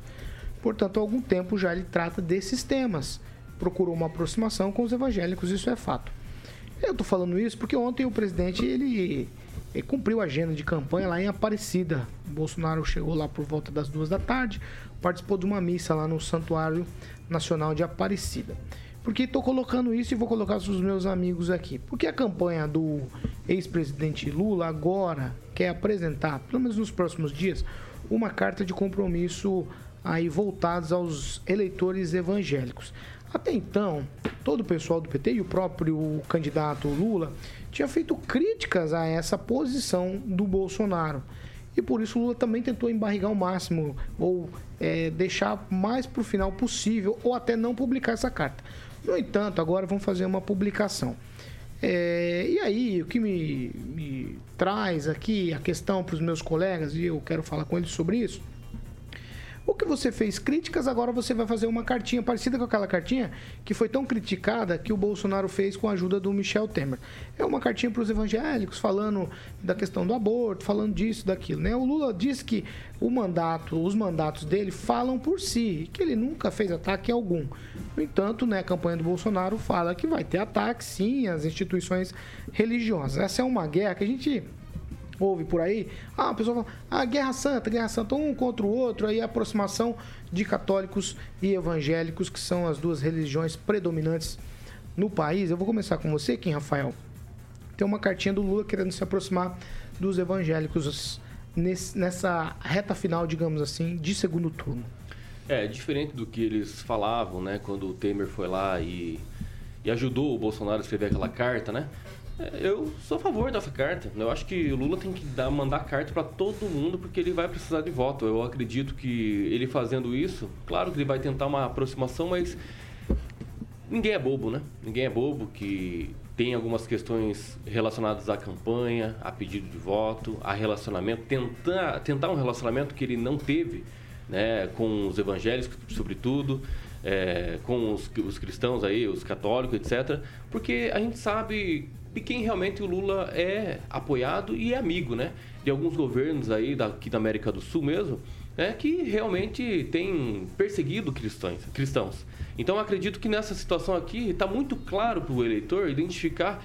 portanto, há algum tempo já ele trata desses temas. Procurou uma aproximação com os evangélicos, isso é fato. Eu tô falando isso porque ontem o presidente ele, ele cumpriu a agenda de campanha lá em Aparecida. O Bolsonaro chegou lá por volta das duas da tarde, participou de uma missa lá no Santuário Nacional de Aparecida. Por que estou colocando isso e vou colocar os meus amigos aqui? Porque a campanha do ex-presidente Lula agora quer apresentar, pelo menos nos próximos dias, uma carta de compromisso aí voltados aos eleitores evangélicos. Até então, todo o pessoal do PT e o próprio candidato Lula tinha feito críticas a essa posição do Bolsonaro. E por isso Lula também tentou embarrigar o máximo, ou é, deixar mais para o final possível, ou até não publicar essa carta. No entanto, agora vão fazer uma publicação. É, e aí, o que me, me traz aqui a questão para os meus colegas, e eu quero falar com eles sobre isso, o que você fez críticas, agora você vai fazer uma cartinha parecida com aquela cartinha que foi tão criticada que o Bolsonaro fez com a ajuda do Michel Temer. É uma cartinha para os evangélicos falando da questão do aborto, falando disso, daquilo, né? O Lula disse que o mandato, os mandatos dele falam por si, que ele nunca fez ataque algum. No entanto, né, a campanha do Bolsonaro fala que vai ter ataque sim às instituições religiosas. Essa é uma guerra que a gente ouve por aí, ah, a pessoa fala, ah, Guerra Santa, Guerra Santa, um contra o outro, aí a aproximação de católicos e evangélicos, que são as duas religiões predominantes no país. Eu vou começar com você, Kim Rafael. Tem uma cartinha do Lula querendo se aproximar dos evangélicos nesse- nessa reta final, digamos assim, de segundo turno. É, diferente do que eles falavam, né? Quando o Temer foi lá e, e ajudou o Bolsonaro a escrever aquela carta, né? Eu sou a favor dessa carta. Eu acho que o Lula tem que dar, mandar carta para todo mundo porque ele vai precisar de voto. Eu acredito que ele fazendo isso, claro que ele vai tentar uma aproximação, mas ninguém é bobo, né? Ninguém é bobo que tem algumas questões relacionadas à campanha, a pedido de voto, a relacionamento, tentar, tentar um relacionamento que ele não teve, né, com os evangélicos, sobretudo, é, com os, os cristãos aí, os católicos, etc. Porque a gente sabe de quem realmente o Lula é apoiado e é amigo, né? De alguns governos aí daqui da América do Sul mesmo, né, que realmente tem perseguido cristãos. cristãos. Então acredito que nessa situação aqui está muito claro para o eleitor identificar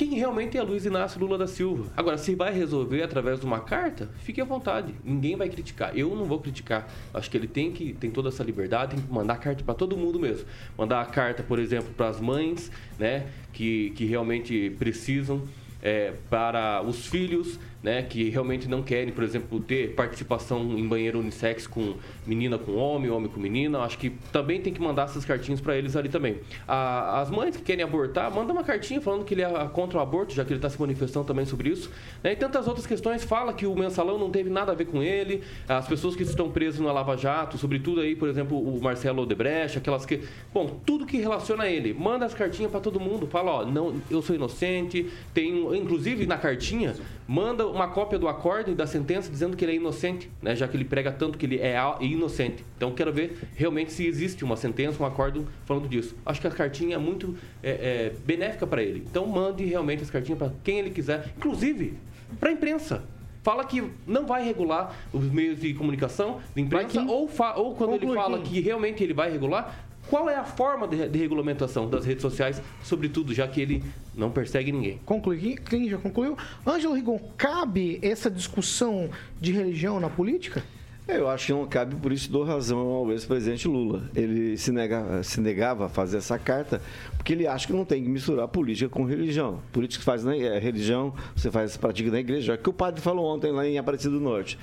quem realmente é Luiz Inácio Lula da Silva. Agora, se vai resolver através de uma carta, fique à vontade. Ninguém vai criticar. Eu não vou criticar. Acho que ele tem que tem toda essa liberdade, tem que mandar carta para todo mundo mesmo. Mandar a carta, por exemplo, para as mães, né, que, que realmente precisam. é, para os filhos, né, que realmente não querem, por exemplo, ter participação em banheiro unissex com menina com homem, homem com menina. Acho que também tem que mandar essas cartinhas para eles ali também. A- as mães que querem abortar, manda uma cartinha falando que ele é contra o aborto, já que ele está se manifestando também sobre isso. Né? E tantas outras questões. Fala que o mensalão não teve nada a ver com ele. As pessoas que estão presas na Lava Jato, sobretudo aí, por exemplo, o Marcelo Odebrecht, aquelas que. Bom, tudo que relaciona a ele. Manda as cartinhas para todo mundo. Fala, ó, não, eu sou inocente. Tem, inclusive na cartinha, manda uma cópia do acórdão e da sentença dizendo que ele é inocente, né? Já que ele prega tanto que ele é inocente. Então quero ver realmente se existe uma sentença, um acórdão falando disso. Acho que a cartinha é muito é, é, benéfica para ele. Então mande realmente as cartinhas para quem ele quiser, inclusive para a imprensa. Fala que não vai regular os meios de comunicação de imprensa, ou, ou quando ele Conclui, fala Kim. que realmente ele vai regular, qual é a forma de, de regulamentação das redes sociais, sobretudo, já que ele não persegue ninguém. Conclui, Clín já concluiu. Ângelo Rigon, cabe essa discussão de religião na política? É, Eu acho que não cabe, por isso dou razão ao ex-presidente Lula. Ele se, nega- se negava a fazer essa carta porque ele acha que não tem que misturar política com religião. Política que faz na é, religião, você faz prática na igreja. É o que o padre falou ontem lá em Aparecido do Norte.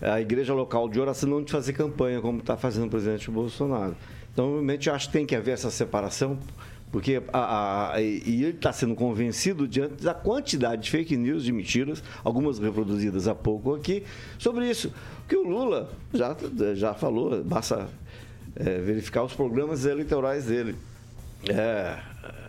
A igreja local de oração não de fazer campanha, como está fazendo o presidente Bolsonaro. Então, realmente, eu acho que tem que haver essa separação, porque a- a- e ele está sendo convencido diante da quantidade de fake news, de mentiras, algumas reproduzidas há pouco aqui, sobre isso. Que o Lula já, já falou, basta é, verificar os programas eleitorais dele. É,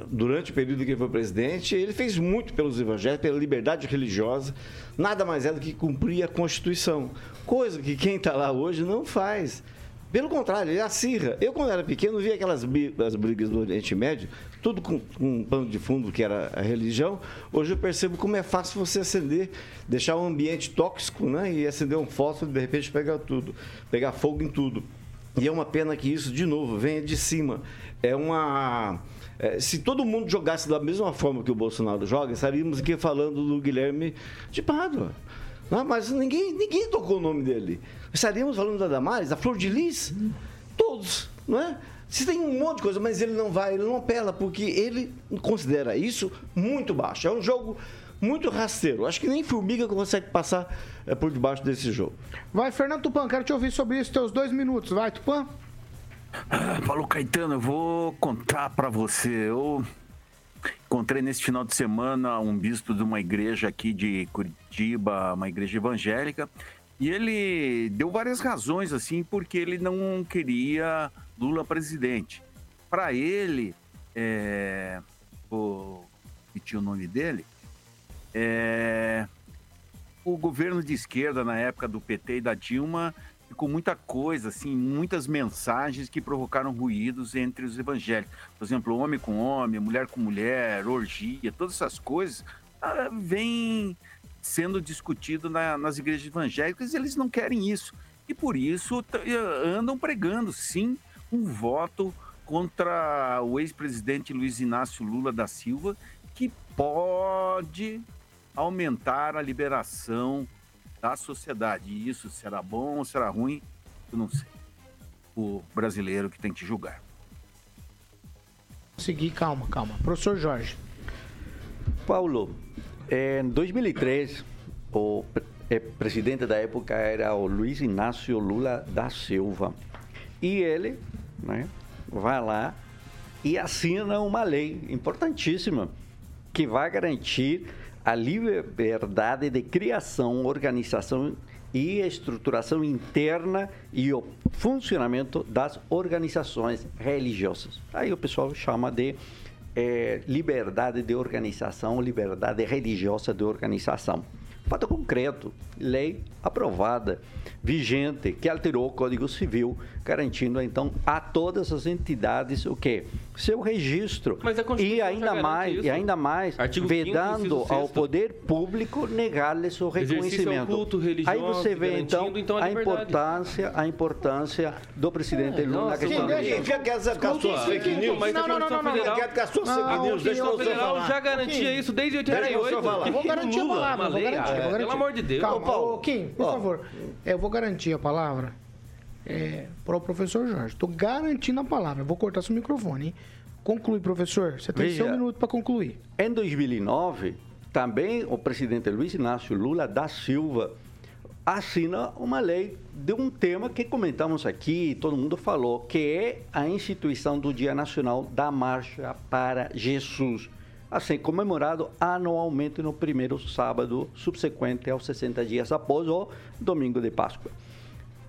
durante o período que ele foi presidente, ele fez muito pelos evangélicos, pela liberdade religiosa. Nada mais é do que cumprir a Constituição. Coisa que quem está lá hoje não faz. Pelo contrário, ele acirra. Eu, quando era pequeno, via aquelas as brigas do Oriente Médio, tudo com, com um pano de fundo que era a religião. Hoje eu percebo como é fácil você acender, deixar um ambiente tóxico, né? E acender um fósforo e de repente pegar tudo, pegar fogo em tudo. E é uma pena que isso, de novo, venha de cima. É uma. é, se todo mundo jogasse da mesma forma que o Bolsonaro joga, estaríamos aqui falando do Guilherme de Pádua. Não, mas ninguém, ninguém tocou o nome dele. Estaríamos falando da Damares, da Flor de Lis? Todos, não é? Se tem um monte de coisa, mas ele não vai, ele não apela, porque ele considera isso muito baixo. É um jogo muito rasteiro. Acho que nem formiga consegue passar é, por debaixo desse jogo. Vai, Fernando Tupan, quero te ouvir sobre isso, teus dois minutos. Vai, Tupan. Ah, Paulo Caetano, eu vou contar pra você. Eu encontrei nesse final de semana um bispo de uma igreja aqui de Curitiba, uma igreja evangélica, e ele deu várias razões assim porque ele não queria Lula presidente. Para ele, é, vou repetir o nome dele, é, o governo de esquerda na época do PT e da Dilma ficou muita coisa, assim, muitas mensagens que provocaram ruídos entre os evangélicos. Por exemplo, homem com homem, mulher com mulher, orgia, todas essas coisas ah, vêm sendo discutido na- nas igrejas evangélicas e eles não querem isso. E por isso t- andam pregando, sim, um voto contra o ex-presidente Luiz Inácio Lula da Silva, que pode aumentar a liberação da sociedade. E isso será bom ou será ruim? Eu não sei. O brasileiro que tem que julgar. Seguir, calma, calma. Professor Jorge. Paulo, em 2003, o pre- eh, presidente da época era o Luiz Inácio Lula da Silva. E ele né, vai lá e assina uma lei importantíssima que vai garantir a liberdade de criação, organização e estruturação interna e o funcionamento das organizações religiosas. Aí o pessoal chama de eh, liberdade de organização, liberdade religiosa de organização. Fato concreto, lei aprovada, vigente, que alterou o Código Civil, garantindo então a todas as entidades o quê? Seu registro. Mas a Constituição e ainda mais, isso. e ainda mais, Artigo 5º, vedando inciso ao sexto. poder público negar-lhes o Exercício ao reconhecimento. culto Aí você vê então, então, a a importância, a importância do presidente É, Lula na questão quem religiosa. Fica quieto com as suas fake news. Mas a Constituição Federal, Fica quieto com as suas fake a news. Deixa Constituição o senhor Federal já garantia isso desde Peraí, 88. o senhor falar. Vou garantir a palavra, vou garantir, vou garantir. Pelo amor de Deus. Calma, Kim, por favor. Eu vou garantir a palavra é, para o professor Jorge. Estou garantindo a palavra. Vou cortar seu microfone, hein? Conclui, professor. Você tem Veja. seu minuto para concluir. Em 2009, também o presidente Luiz Inácio Lula da Silva assina uma lei de um tema que comentamos aqui, todo mundo falou, que é a instituição do Dia Nacional da Marcha para Jesus, assim comemorado anualmente no primeiro sábado subsequente aos 60 dias após o domingo de Páscoa.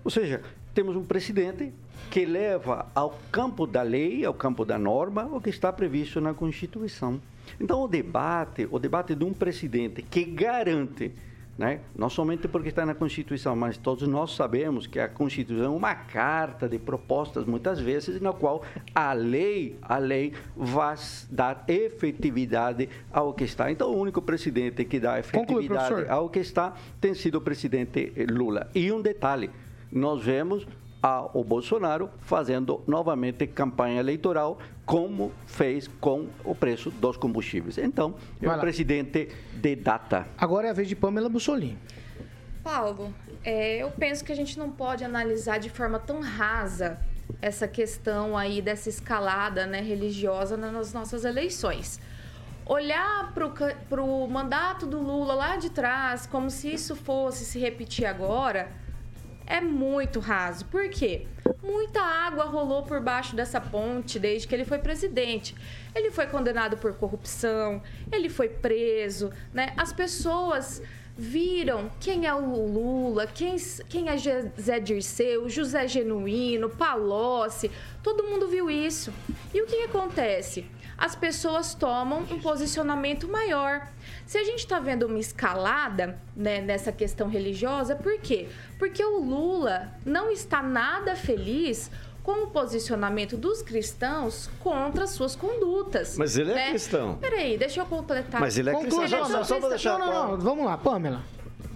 Ou seja, temos um presidente que leva ao campo da lei, ao campo da norma, o que está previsto na Constituição. Então, o debate, o debate de um presidente que garante, né, não somente porque está na Constituição, mas todos nós sabemos que a Constituição é uma carta de propostas, muitas vezes, na qual a lei, a lei vai dar efetividade ao que está. Então, o único presidente que dá Conclui, efetividade professor. ao que está tem sido o presidente Lula. E um detalhe, nós vemos a, o Bolsonaro fazendo novamente campanha eleitoral, como fez com o preço dos combustíveis. Então, é um presidente de data. Agora é a vez de Pamela Bussolini. Paulo, é, eu penso que a gente não pode analisar de forma tão rasa essa questão aí dessa escalada né, religiosa nas nossas eleições. Olhar para o mandato do Lula lá de trás, como se isso fosse se repetir agora, é muito raso. Por quê? Muita água rolou por baixo dessa ponte desde que ele foi presidente. Ele foi condenado por corrupção, ele foi preso, né? As pessoas viram quem é o Lula, quem, quem é Zé Dirceu, José Genuíno, Palocci, todo mundo viu isso. E o que, que acontece? As pessoas tomam um posicionamento maior. Se a gente está vendo uma escalada né, nessa questão religiosa, por quê? Porque o Lula não está nada feliz com o posicionamento dos cristãos contra as suas condutas. Mas ele é né? cristão. Peraí, deixa eu completar. Mas ele é cristão. Pamela. Só, deixar Não, não, não. Vamos lá, Pamela.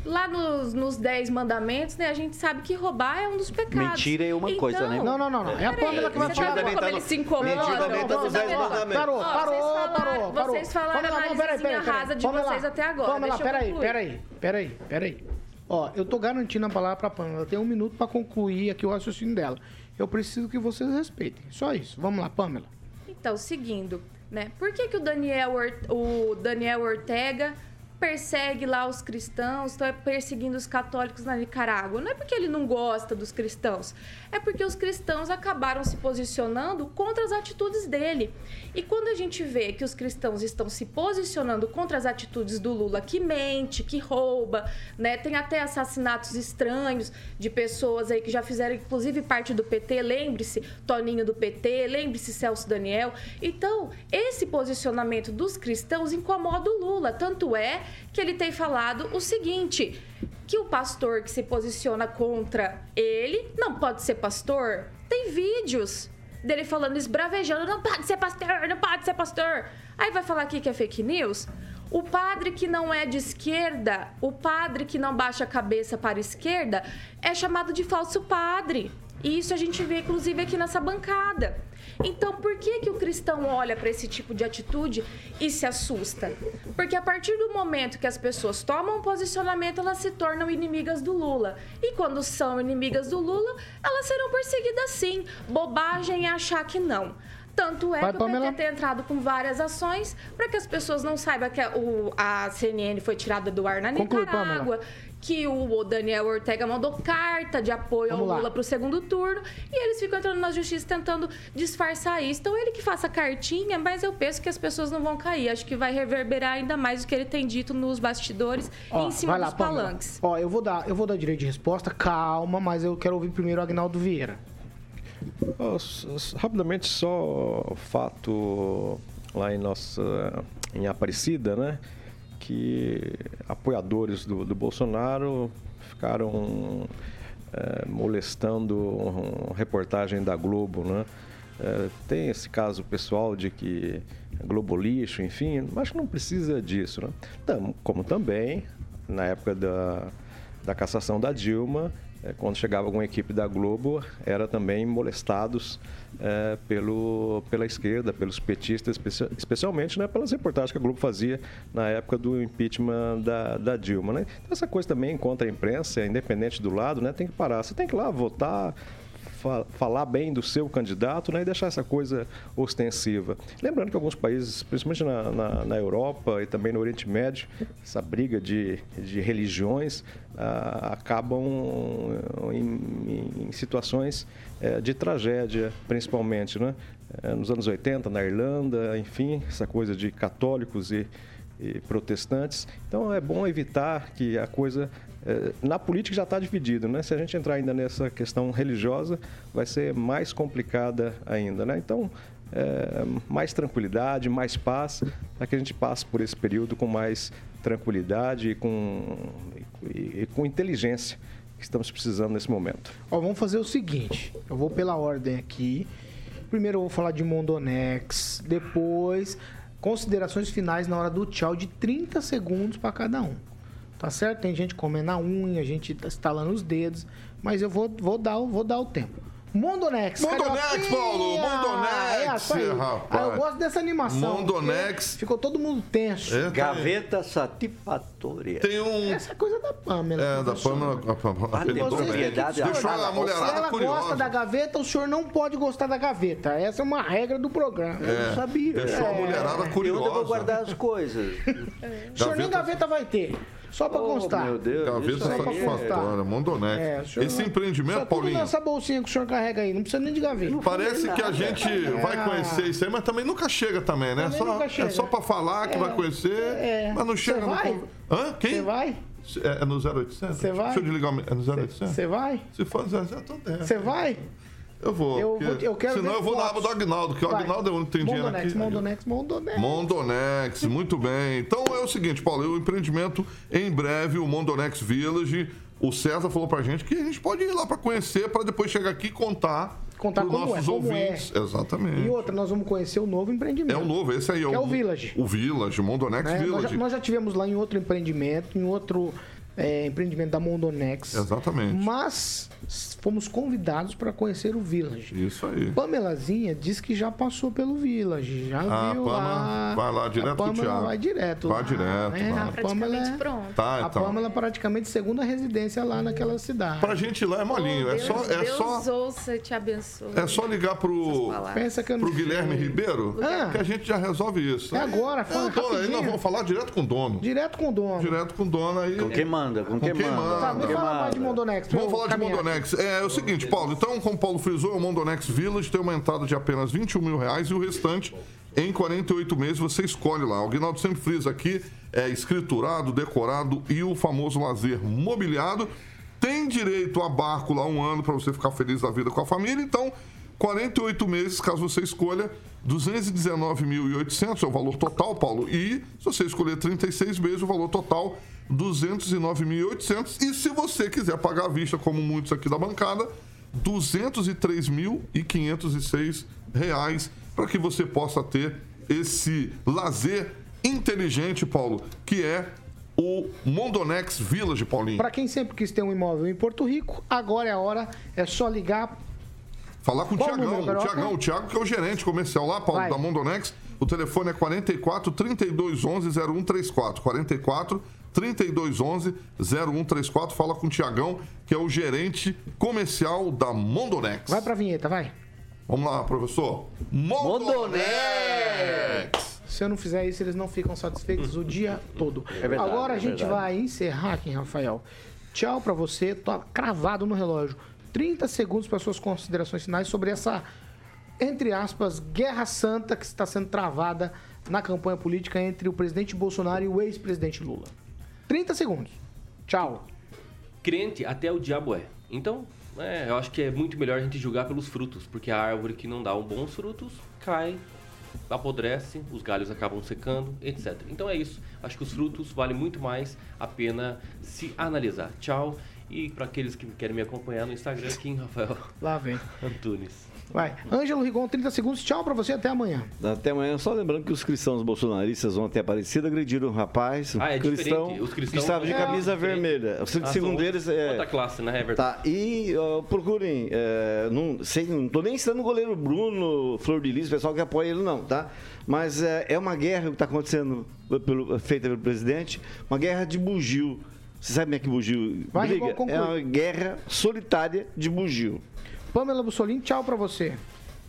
Lá nos, nos Dez Mandamentos, né, a gente sabe que roubar é um dos pecados. Mentira é uma coisa, né? Não, não, não, não. É a Pamela que vai falar. vendo como tá ele se incomoda? Mentira também tá nos Dez? Mandamentos. Parou, parou, vocês falaram- parou, parou. vocês falaram Pamela, a peraí, rasa de vocês até agora. Pamela, peraí, peraí, peraí, peraí. Ó, eu tô garantindo a palavra pra Pamela. Ela tem um minuto pra concluir aqui o raciocínio dela. Eu preciso que vocês respeitem. Só isso. Vamos lá, Pamela. Então, seguindo, né? Por que, que o, Daniel, Or- o Daniel Ortega persegue lá os cristãos, está perseguindo os católicos na Nicarágua? Não é porque ele não gosta dos cristãos, é porque os cristãos acabaram se posicionando contra as atitudes dele. E quando a gente vê que os cristãos estão se posicionando contra as atitudes do Lula, que mente, que rouba, né? Tem até assassinatos estranhos de pessoas aí que já fizeram inclusive parte do PT, lembre-se, Toninho do PT, lembre-se Celso Daniel. Então, esse posicionamento dos cristãos incomoda o Lula, tanto é que ele tem falado o seguinte: que o pastor que se posiciona contra ele não pode ser pastor. Tem vídeos dele falando, esbravejando, não pode ser pastor, não pode ser pastor. Aí vai falar aqui que é fake news? O padre que não é de esquerda, o padre que não baixa a cabeça para a esquerda, é chamado de falso padre. E isso a gente vê, inclusive, aqui nessa bancada. Então, por que, que o cristão olha para esse tipo de atitude e se assusta? Porque a partir do momento que as pessoas tomam um posicionamento, elas se tornam inimigas do Lula. E quando são inimigas do Lula, elas serão perseguidas sim. Bobagem é achar que não. Tanto é Vai, que o Pamela. PT tem entrado com várias ações para que as pessoas não saibam que a, o- a CNN foi tirada do ar na Conclui, Nicarágua, que o Daniel Ortega mandou carta de apoio Vamos ao. Lula para o segundo turno e eles ficam entrando na justiça tentando disfarçar isso. Então ele que faça cartinha, mas eu penso que as pessoas não vão cair. Acho que vai reverberar ainda mais o que ele tem dito nos bastidores e em cima vai lá, dos Pamela. palanques. Ó, eu vou dar, eu vou dar direito de resposta, calma, mas eu quero ouvir primeiro o Agnaldo Vieira. Ó, s- Rapidamente, só o fato lá em nossa. em Aparecida, né? Que apoiadores do, do Bolsonaro ficaram eh, molestando reportagem da Globo, né? Eh, tem esse caso pessoal de que Globo lixo, enfim, mas não precisa disso, né? Como também, na época da, da cassação da Dilma, eh, quando chegava alguma equipe da Globo, era também molestados eh, pelo, pela esquerda, pelos petistas, especia- especialmente né, pelas reportagens que a Globo fazia na época do impeachment da, da Dilma. Né? Então, essa coisa também contra a imprensa, independente do lado, né, tem que parar. Você tem que ir lá votar, fa- falar bem do seu candidato né, e deixar essa coisa ostensiva. Lembrando que alguns países, principalmente na, na, na Europa e também no Oriente Médio, essa briga de, de religiões ah, acabam em, em situações eh, de tragédia, principalmente. Né? Eh, nos anos 80, na Irlanda, enfim, essa coisa de católicos e, e protestantes. Então é bom evitar que a coisa. Eh, Na política já está dividido, né? Se a gente entrar ainda nessa questão religiosa, vai ser mais complicada ainda, né? Então, eh, mais tranquilidade, mais paz, para que a gente passe por esse período com mais tranquilidade e com, e- e com inteligência que estamos precisando nesse momento. Ó, vamos fazer o seguinte. Eu vou pela ordem aqui. Primeiro eu vou falar de Mondonex, depois considerações finais na hora do tchau de 30 segundos para cada um. Tá certo? Tem gente comendo a unha, gente tá estalando os dedos, mas eu vou, vou, dar, o- vou dar o tempo. Mondonex. Mondonex, Carioquinha! Paulo, Mondonex, É, rapaz. Ah, eu gosto dessa animação. Mondonex. porque Ficou todo mundo tenso. É, Gaveta satisfatória. Tem um. Essa é coisa da Pamela. É, da. Pamela. a Pamela- propriedade Deixou a Se mulherada ela curiosa. gosta da gaveta, o senhor não pode gostar da gaveta. Essa é uma regra do programa. É, sabia. Deixou a É. mulherada Eu onde curiosa. eu vou guardar as coisas? O senhor nem gaveta vai ter. Só pra Oh, constar. meu Deus. Gaveta isso satisfatória, Mondonex. É, o senhor Esse empreendimento, Só tudo Paulinho, nessa bolsinha que o senhor carrega aí. Não precisa nem de gaveta. parece que a gente vai conhecer isso aí, mas também nunca chega também, né? Também Só, nunca chega. É só pra falar que É, vai conhecer, é. mas não chega Você no... vai? con- Hã? Quem? Você vai? É, é no 0800? Você vai? Deixa eu desligar o... É no 0800? Você vai? Se for no 0800, eu tô dentro. Você vai? Eu vou. Eu vou- eu quero Senão eu vou na aba do Agnaldo, que o. Agnaldo é o único que tem dinheiro Mondonex, aqui. Mondonex, Mondonex. Mondonex, muito bem. Então é o seguinte, Paulo, o empreendimento em breve, o Mondonex Village. O César falou pra gente que a gente pode ir lá pra conhecer, pra depois chegar aqui e contar, Contar pros como é, nossos como ouvintes. é. Exatamente. E outra, nós vamos conhecer o novo empreendimento. É o novo, esse aí. Que é o Village. O Village, o Mondonex né? Nós, Village. já, nós já tivemos lá em outro empreendimento, em outro é, empreendimento da Mondonex. Exatamente. Mas fomos convidados para conhecer o Village. Isso aí. Pamelazinha disse que já passou pelo Village, já A viu Pama lá. vai lá direto a com o Pamela Thiago. vai direto. Vai lá, direto, né? vai. A Pamela, é- pronto. Tá, a então. Pamela praticamente segunda residência lá naquela cidade. Pra gente ir lá é molinho. Oh, é Deus, só, é Deus só, ouça e te abençoe. é só ligar pro. Pensa que eu pro Guilherme sei. Ribeiro Ah. que a gente já resolve isso. É agora, É, fala o dono, aí nós vamos falar direto com o dono. Direto com o dono. Direto com o dono aí. Com quem manda? Com, quem, quem manda? manda? Tá, me Com quem fala mais de manda? Mondonex. Vamos falar de. Mondonex. É, é o seguinte, Paulo. Então, como o Paulo frisou, o Mondonex Village tem uma entrada de apenas 21 mil reais e o restante em 48 meses você escolhe lá. O Guinaldo sempre frisa aqui, é escriturado, decorado e o famoso lazer mobiliado. Tem direito a barco lá um ano para você ficar feliz da vida com a família. Então, 48 meses, caso você escolha, 219.800 é o valor total, Paulo. E se você escolher 36 meses, o valor total 209.800. E se você quiser pagar à vista, como muitos aqui da bancada, 203.506 reais para que você possa ter esse lazer inteligente, Paulo, que é o Mondonex Village, Paulinho. Para quem sempre quis ter um imóvel em Porto Rico, agora é a hora, é só ligar. Falar com o Tiagão, o? Tiagão, o Thiago que é o gerente comercial lá, Paulo, Vai. da Mondonex. O telefone é 44 3211 0134. 44 3211 0134. Fala com o Tiagão, que é o gerente comercial da Mondonex. Vai pra vinheta, vai. Vamos lá, professor. Mondonex! Se eu não fizer isso, eles não ficam satisfeitos o dia todo. É verdade, Agora a é gente verdade. vai encerrar aqui, Rafael. Tchau pra você, tô cravado no relógio. 30 segundos para suas considerações finais sobre essa, entre aspas, guerra santa que está sendo travada na campanha política entre o presidente Bolsonaro e o ex-presidente Lula. 30 segundos. Tchau. Crente até o diabo é. Então, é, eu acho que é muito melhor a gente julgar pelos frutos, porque a árvore que não dá um bons frutos cai, apodrece, os galhos acabam secando, etc. Então é isso. Acho que os frutos valem muito mais a pena se analisar. Tchau. E para aqueles que querem me acompanhar no Instagram, Kim Rafael Lá vem. Antunes. Vai. Ângelo Rigon, 30 segundos. Tchau pra você, até amanhã. Até amanhã. Só lembrando que os cristãos bolsonaristas ontem aparecido agrediram um rapaz, Ah, é cristão, diferente. Os cristãos que estava de é camisa diferente. vermelha. O Ah, segundo eles é... Outra classe, né, Everton? Tá, e ó, procurem, é, não, sei, não tô nem citando o goleiro Bruno, Flor de Lis, o pessoal que apoia ele não, tá? Mas é, é uma guerra que está acontecendo pelo- feita pelo presidente, uma guerra de bugio. Você sabe como é que bugio Vai, briga? É uma guerra solitária de bugio. Pamela Bussolini, tchau pra você.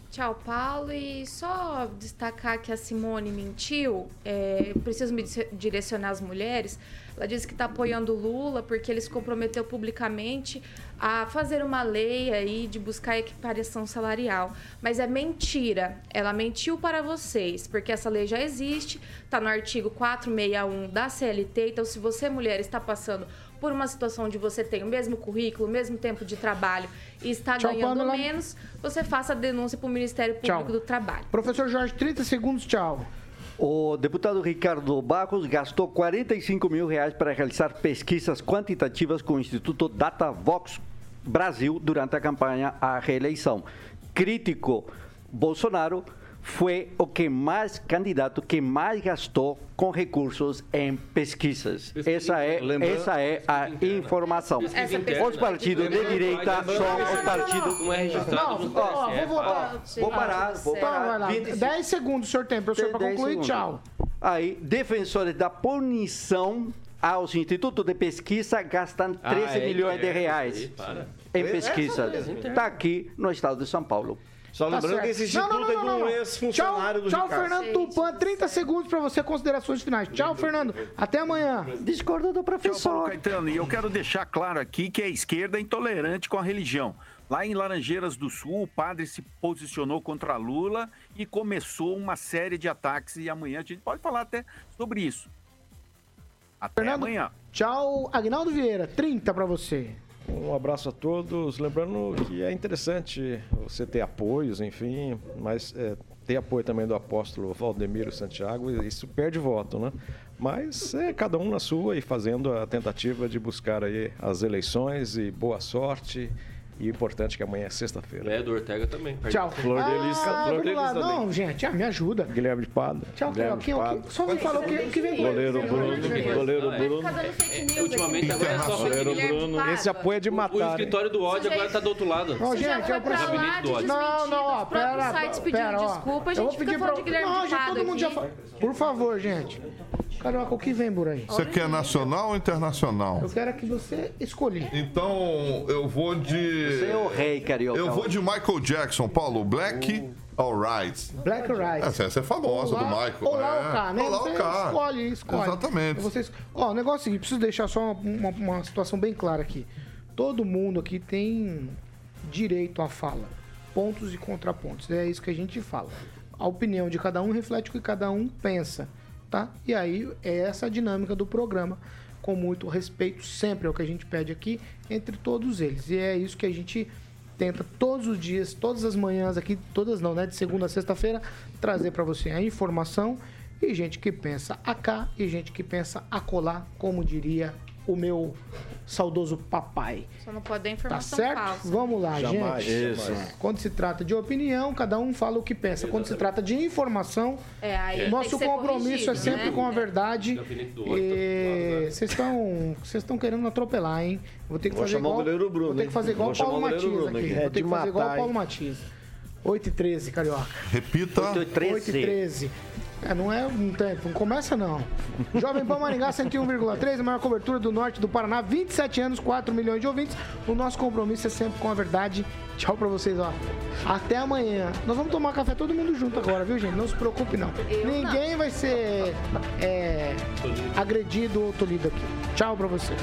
Tchau, Paulo. E só destacar que a Simone mentiu, é, preciso me dire- direcionar às mulheres. Ela disse que está apoiando o Lula porque ele se comprometeu publicamente a fazer uma lei aí de buscar equiparação salarial. Mas é mentira. Ela mentiu para vocês, porque essa lei já existe, está no artigo 461 da CLT. Então, se você, mulher, está passando por uma situação onde você tem o mesmo currículo, o mesmo tempo de trabalho e está Tchau, ganhando Pamela. menos, você faça a denúncia para o Ministério Público Tchau. do Trabalho. Professor Jorge, 30 segundos, tchau. O deputado Ricardo Barros gastou 45 mil reais para realizar pesquisas quantitativas com o Instituto DataVox Brasil durante a campanha à reeleição. Crítico Bolsonaro foi o que mais candidato que mais gastou com recursos em pesquisas. Essa é, Lembrando- essa é a informação. Pesquisa interna. Os partidos de direita são os partidos. Não é Não, ó, TSE, vou. Vou parar, vou Então, parar. lá. 25 10 segundos o senhor tem, professor, para 10 concluir. segundos. Tchau. Aí, defensores da punição aos institutos de pesquisa gastam 13 Ah, é, milhões de é, reais aí, para. em pesquisa. Está aqui no estado de São Paulo. Só Tá lembrando certo. que esse Não, instituto não, não, é de não, um não. ex-funcionário do Tchau, tchau. Fernando Tupan. 30 segundos para você, considerações finais. Tchau, Fernando. Até amanhã. Discordo do Tchau, professor. Caetano. E eu quero deixar claro aqui que a esquerda é intolerante com a religião. Lá em Laranjeiras do Sul, o padre se posicionou contra Lula e começou uma série de ataques. E amanhã a gente pode falar até sobre isso. Até Fernando. amanhã. Tchau, Agnaldo Vieira. 30 para você. Um abraço a todos. Lembrando que é interessante você ter apoios, enfim, mas é, ter apoio também do apóstolo Valdemiro Santiago, isso perde voto, né? Mas é cada um na sua e fazendo a tentativa de buscar aí as eleições e boa sorte. E o importante é que amanhã é sexta-feira. É, do Ortega também. Tchau. Flor de Lis, ah, Flor de lá. Lis também. Não, gente, ah, me ajuda. Guilherme de Pada. Tchau, Guilherme de quem, Pada. Só me falou que, que vem Goleiro. Bruno, goleiro é. Bruno. Fica dando fake news Ultimamente agora é só Goleiro Bruno. Esse apoio é de O matar. hein? escritório do ódio agora tá do outro lado. Já gente, é o professor. lá de Não, Não, não, ó, Os próprios pera, sites pedindo pera, ó. desculpa, a Eu gente vou fica pedir falando de Guilherme Não, já Pádua todo mundo já falou. Por favor, gente. Carioca, o que vem por aí? Você quer nacional ou internacional? Eu quero é que você escolha. Então, eu vou de. Você é o rei, carioca. Eu vou de Michael Jackson, Paulo. Black, alright. Black Right. Essa, essa é famosa do Michael. Olá é. o K, né? Olá você o K. escolhe, escolhe. Exatamente. Vocês... Ó, o negócio é o seguinte, preciso deixar só uma, uma situação bem clara aqui. Todo mundo aqui tem direito à fala. Pontos e contrapontos. É isso que a gente fala. A opinião de cada um reflete o que cada um pensa, tá? E aí é essa a dinâmica do programa, com muito respeito, sempre é o que a gente pede aqui, entre todos eles. E é isso que a gente tenta todos os dias, todas as manhãs aqui, todas não, né? De segunda a sexta-feira, trazer para você a informação e gente que pensa a cá e gente que pensa a colar, como diria o meu saudoso papai. Só não pode dar Tá informação certo? falsa. Vamos lá, Jamais, gente. jamais. Quando se trata de opinião, cada um fala o que pensa. Quando se trata de informação, É, nosso compromisso é corrigido, sempre né? com a verdade. Independente do outro, E Vocês estão vocês estão querendo atropelar, hein? Vou ter que Vou fazer chamar o igual, goleiro Bruno, Vou ter que fazer igual Vou o Paulo o Matias Bruno aqui. aqui. Vou É ter de que fazer igual o matar, Paulo? Matias. 8 e 13, Carioca. Repita. 8 e 13. 8 e 13. É, não é um tempo, não começa não. Jovem Pan Maringá 101,3, a maior cobertura do norte do Paraná, 27 anos, 4 milhões de ouvintes. O nosso compromisso é sempre com a verdade. Tchau pra vocês, ó. Até amanhã. Nós vamos tomar café todo mundo junto agora, viu, gente? Não se preocupe, não. Eu não. Ninguém vai ser é, agredido ou tolhido aqui. Tchau pra vocês.